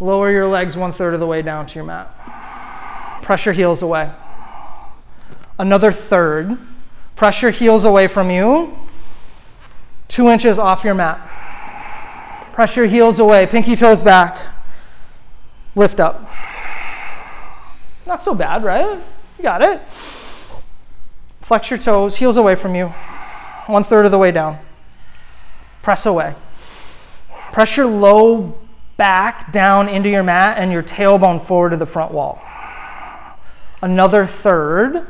Lower your legs one third of the way down to your mat. Press your heels away. Another third. Press your heels away from you two inches off your mat. Press your heels away, pinky toes back. Lift up. Not so bad, right? You got it. Flex your toes, heels away from you. One third of the way down. Press away. Press your low back down into your mat and your tailbone forward to the front wall. Another third.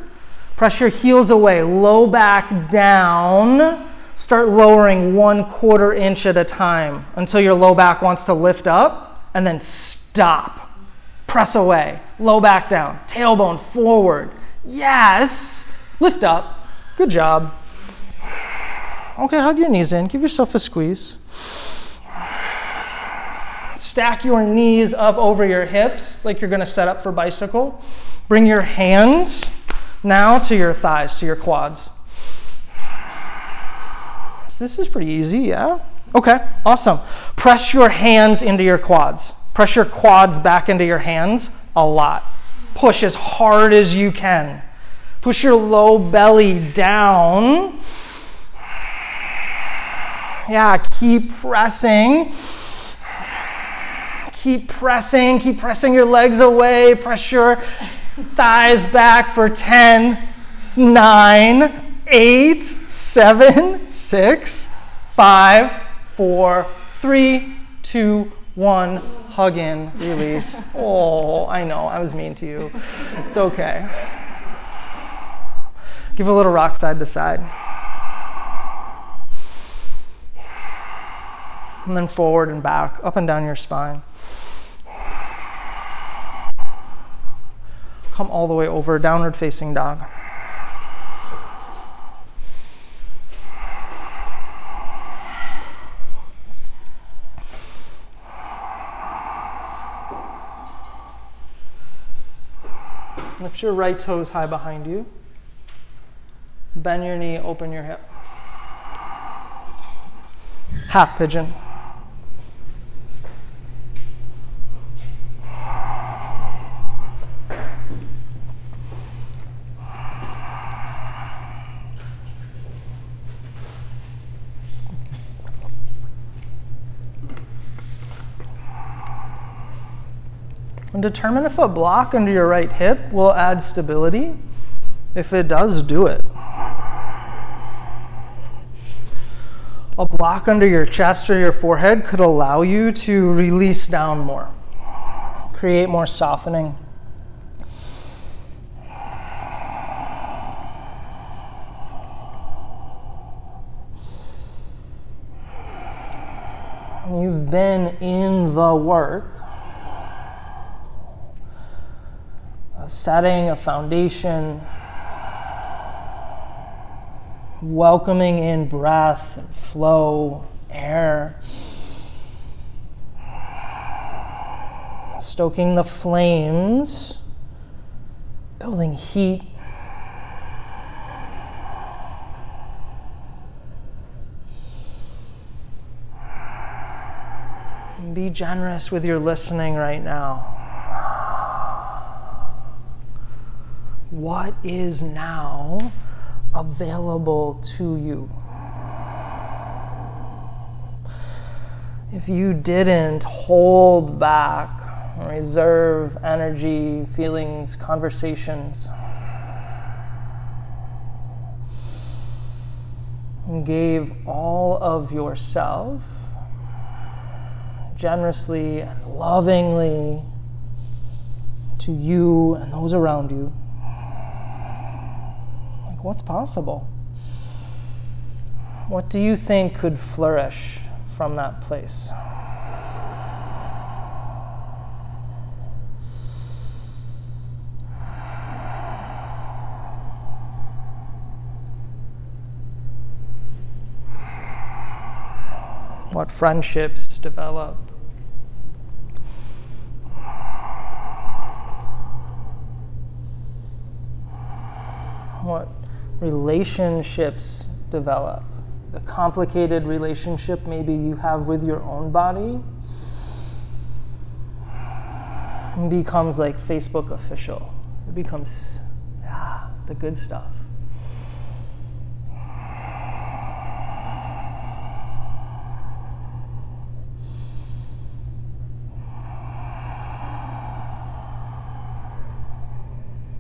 Press your heels away, low back down start lowering one quarter inch at a time until your low back wants to lift up and then stop. Press away, low back down, tailbone forward. Yes, lift up. Good job. Okay, hug your knees in, give yourself a squeeze. Stack your knees up over your hips like you're going to set up for bicycle. Bring your hands now to your thighs, to your quads this is pretty easy, yeah? Okay, awesome. Press your hands into your quads. Press your quads back into your hands a lot. Push as hard as you can. Push your low belly down. Yeah, keep pressing. Keep pressing. Keep pressing your legs away. Press your thighs back for 10, 9, 8, 7, six, five, four, three, two, one. Hug in, release. oh, I know, I was mean to you. It's okay. Give a little rock side to side. And then forward and back, up and down your spine. Come all the way over, downward facing dog. Lift your right toes high behind you. Bend your knee, open your hip. Half pigeon. Determine if a block under your right hip will add stability. If it does, do it. A block under your chest or your forehead could allow you to release down more, create more softening. You've been in the work setting a foundation, welcoming in breath and flow, air. Stoking the flames, building heat. Be generous with your listening right now. What is now available to you? If you didn't hold back, reserve energy, feelings, conversations, and gave all of yourself generously and lovingly to you and those around you, like what's possible? What do you think could flourish from that place? What friendships develop? what relationships develop. The complicated relationship maybe you have with your own body becomes like Facebook official. It becomes, yeah, the good stuff.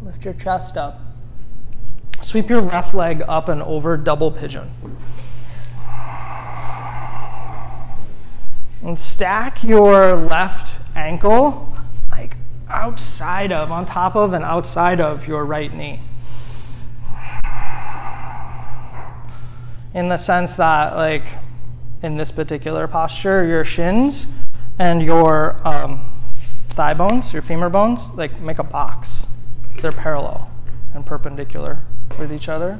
Lift your chest up. Sweep your left leg up and over double pigeon. And stack your left ankle like outside of, on top of, and outside of your right knee. In the sense that, like, in this particular posture, your shins and your um, thigh bones, your femur bones, like make a box. They're parallel and perpendicular with each other.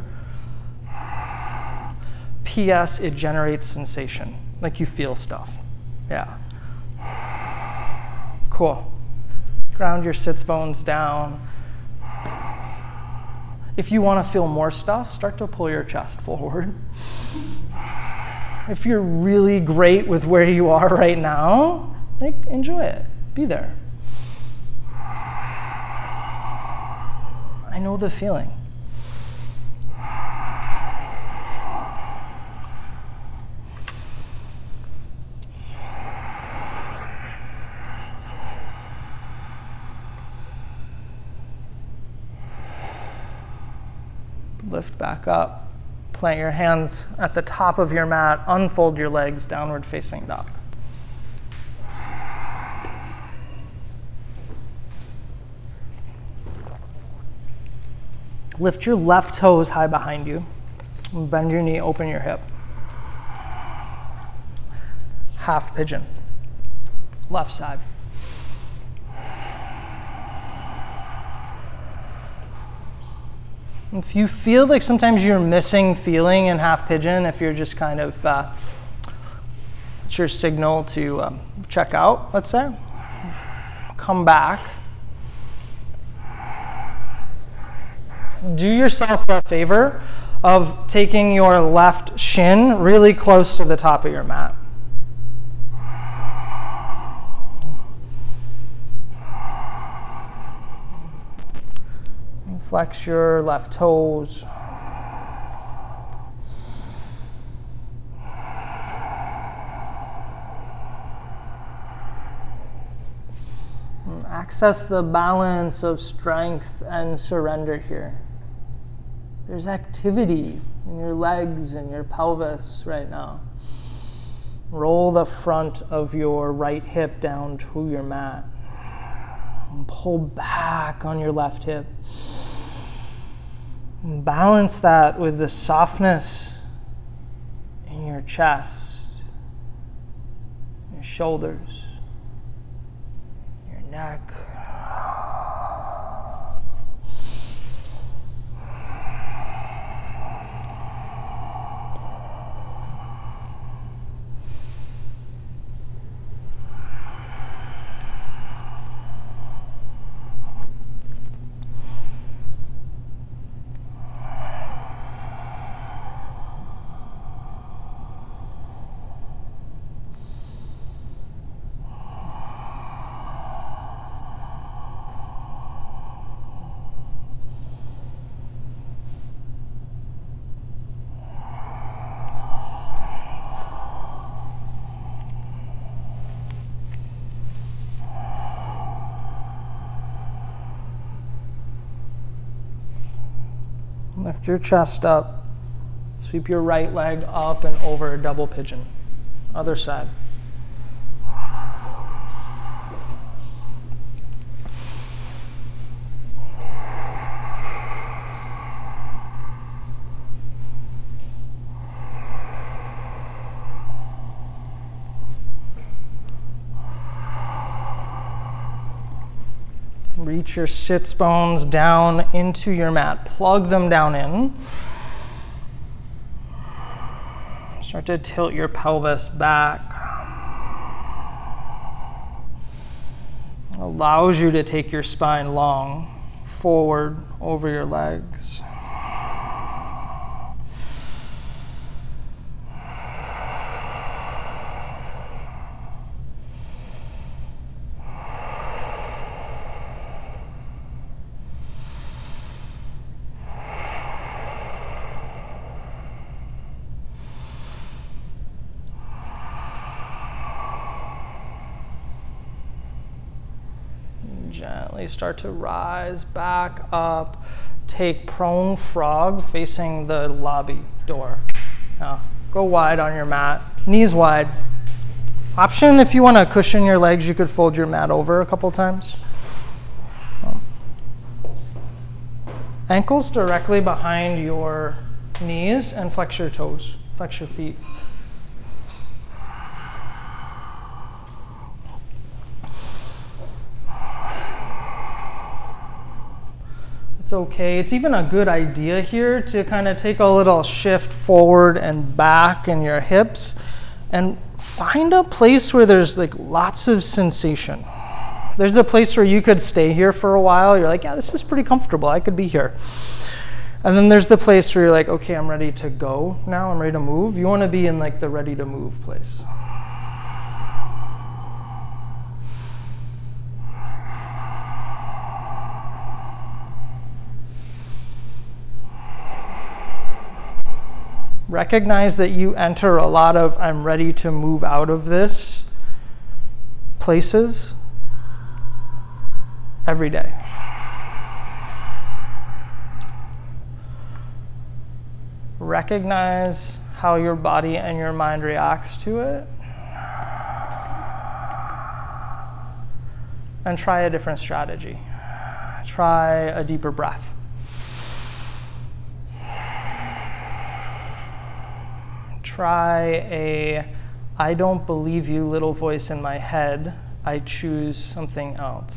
P.S. It generates sensation, like you feel stuff. Yeah. Cool. Ground your sits bones down. If you want to feel more stuff, start to pull your chest forward. If you're really great with where you are right now, like enjoy it. Be there. I know the feeling. Lift back up. Plant your hands at the top of your mat. Unfold your legs, downward facing dog. Lift your left toes high behind you. Bend your knee, open your hip. Half pigeon. Left side. If you feel like sometimes you're missing feeling in half pigeon, if you're just kind of, uh, it's your signal to um, check out, let's say, come back. Do yourself a favor of taking your left shin really close to the top of your mat. Flex your left toes. access the balance of strength and surrender here. There's activity in your legs and your pelvis right now. Roll the front of your right hip down to your mat. And pull back on your left hip. Balance that with the softness in your chest, your shoulders, your neck. Lift your chest up. Sweep your right leg up and over a double pigeon. Other side. Your sits bones down into your mat. Plug them down in. Start to tilt your pelvis back. Allows you to take your spine long, forward over your legs. Gently start to rise back up. Take prone frog facing the lobby door. Now, go wide on your mat, knees wide. Option if you want to cushion your legs, you could fold your mat over a couple times. Um, ankles directly behind your knees and flex your toes, flex your feet. It's okay. It's even a good idea here to kind of take a little shift forward and back in your hips and find a place where there's like lots of sensation. There's a place where you could stay here for a while. You're like, yeah, this is pretty comfortable. I could be here. And then there's the place where you're like, okay, I'm ready to go now. I'm ready to move. You want to be in like the ready to move place. Recognize that you enter a lot of I'm ready to move out of this places every day. Recognize how your body and your mind reacts to it. And try a different strategy. Try a deeper breath. Try a I don't believe you little voice in my head. I choose something else.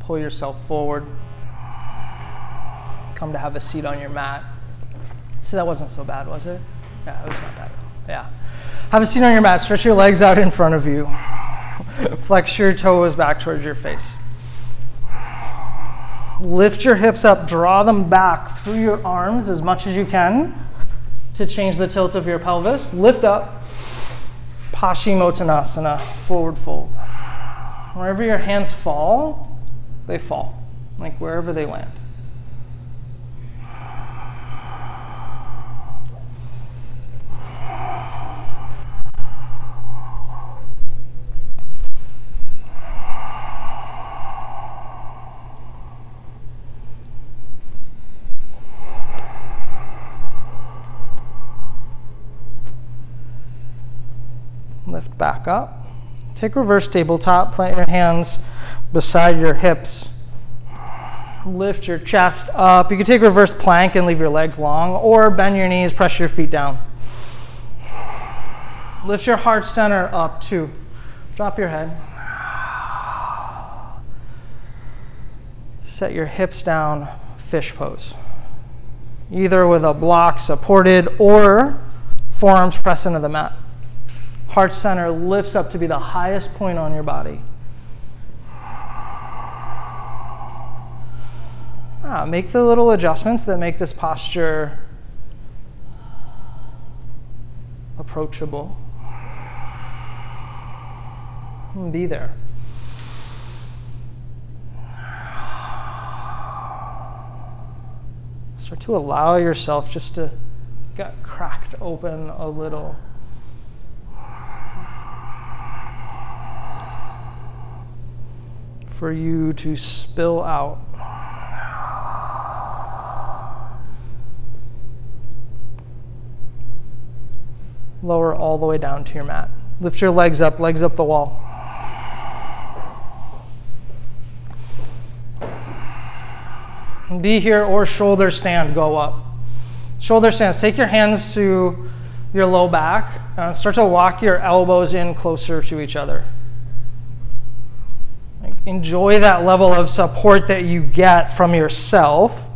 pull yourself forward. Come to have a seat on your mat. So that wasn't so bad, was it? Yeah, it was not bad. Yeah. Have a seat on your mat. Stretch your legs out in front of you. Flex your toes back towards your face. Lift your hips up, draw them back through your arms as much as you can to change the tilt of your pelvis. Lift up. Paschimottanasana, forward fold. Wherever your hands fall, they fall, like wherever they land. Lift back up. Take reverse tabletop. Plant your hands beside your hips. Lift your chest up. You can take reverse plank and leave your legs long, or bend your knees, press your feet down. Lift your heart center up too. Drop your head. Set your hips down, fish pose. Either with a block supported or forearms press into the mat heart center lifts up to be the highest point on your body. Ah, make the little adjustments that make this posture approachable. And be there. Start to allow yourself just to get cracked open a little. For you to spill out. Lower all the way down to your mat. Lift your legs up, legs up the wall. Be here or shoulder stand, go up. Shoulder stands, take your hands to your low back and start to walk your elbows in closer to each other. Like, enjoy that level of support that you get from yourself.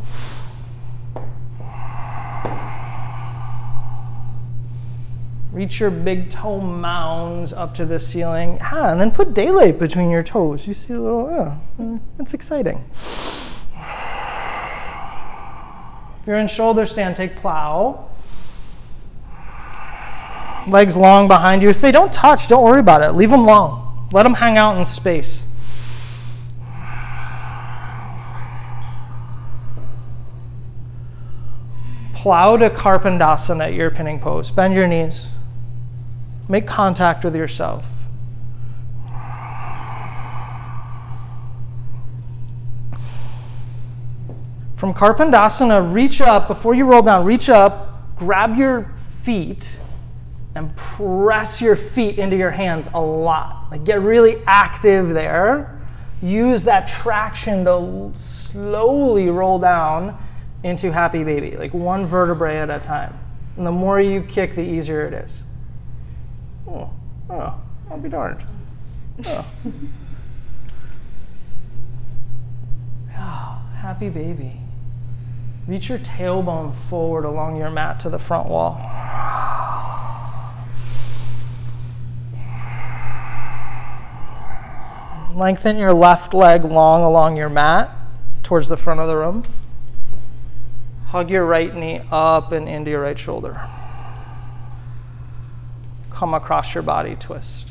Reach your big toe mounds up to the ceiling. Ah, and then put daylight between your toes. You see a little, oh, that's exciting. If you're in shoulder stand, take plow. Legs long behind you. If they don't touch, don't worry about it. Leave them long. Let them hang out in space. Plow to Karnapidasana at your pinning pose. Bend your knees. Make contact with yourself. From Karnapidasana, reach up, before you roll down, reach up, grab your feet, and press your feet into your hands a lot. Like get really active there. Use that traction to slowly roll down into happy baby, like one vertebrae at a time. And the more you kick, the easier it is. Oh, oh, I'll be darned. Oh. oh happy baby. Reach your tailbone forward along your mat to the front wall. Lengthen your left leg long along your mat towards the front of the room. Hug your right knee up and into your right shoulder. Come across your body, twist.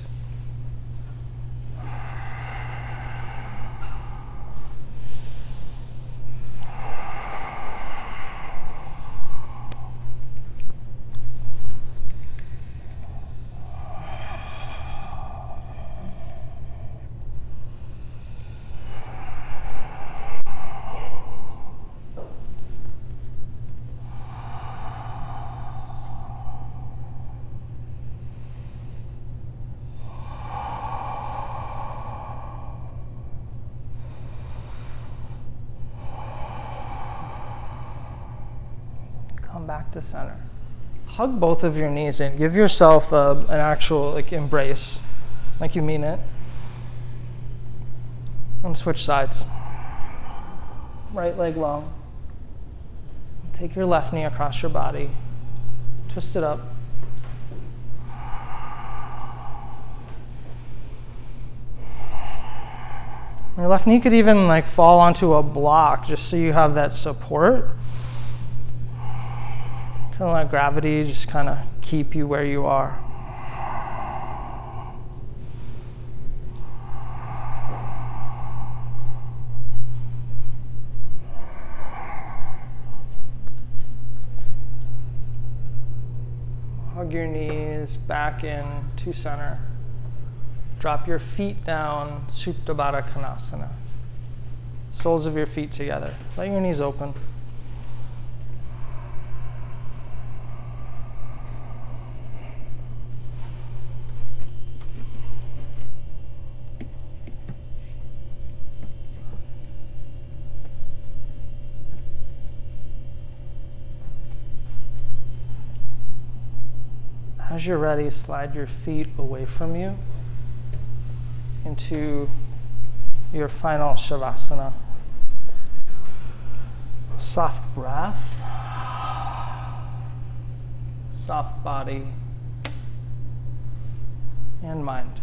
back to center. Hug both of your knees in. Give yourself a, an actual like embrace, like you mean it. And switch sides. Right leg long. Take your left knee across your body. Twist it up. Your left knee could even like fall onto a block just so you have that support. Don't let gravity just kind of keep you where you are. Hug your knees back in to center. Drop your feet down, Supta Baddha Konasana. Soles of your feet together. Let your knees open. As you're ready, slide your feet away from you into your final Shavasana. Soft breath, soft body, and mind.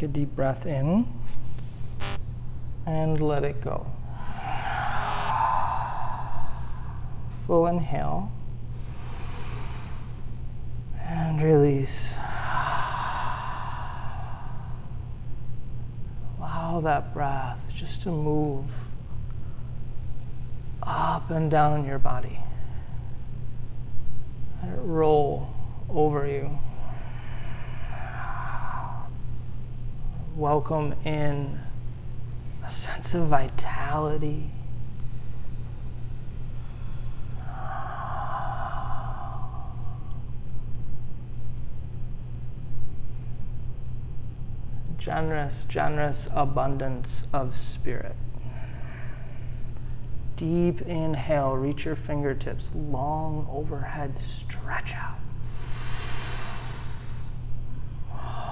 Take a deep breath in and let it go. Full inhale and release. Allow that breath just to move up and down your body. Let it roll over you. Welcome in a sense of vitality. Generous, generous abundance of spirit. Deep inhale, reach your fingertips long overhead, stretch out.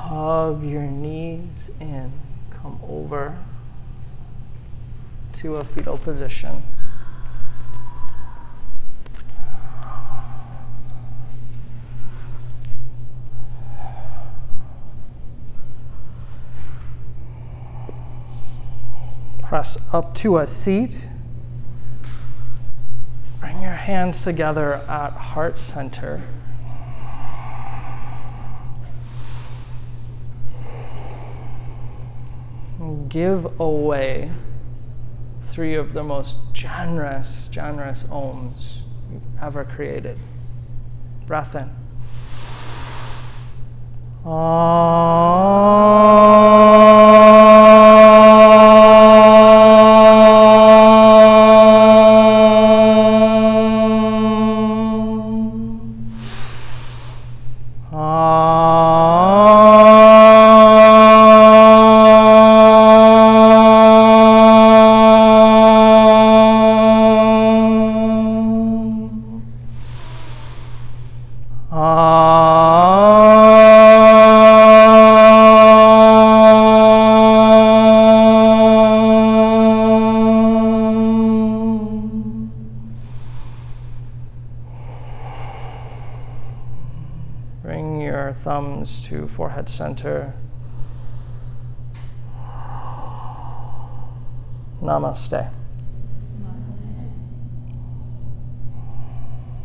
Hug your knees in, come over to a fetal position. Press up to a seat Bring your hands together at heart center. Give away three of the most generous, generous oms you've ever created. Breath in. to center. Namaste.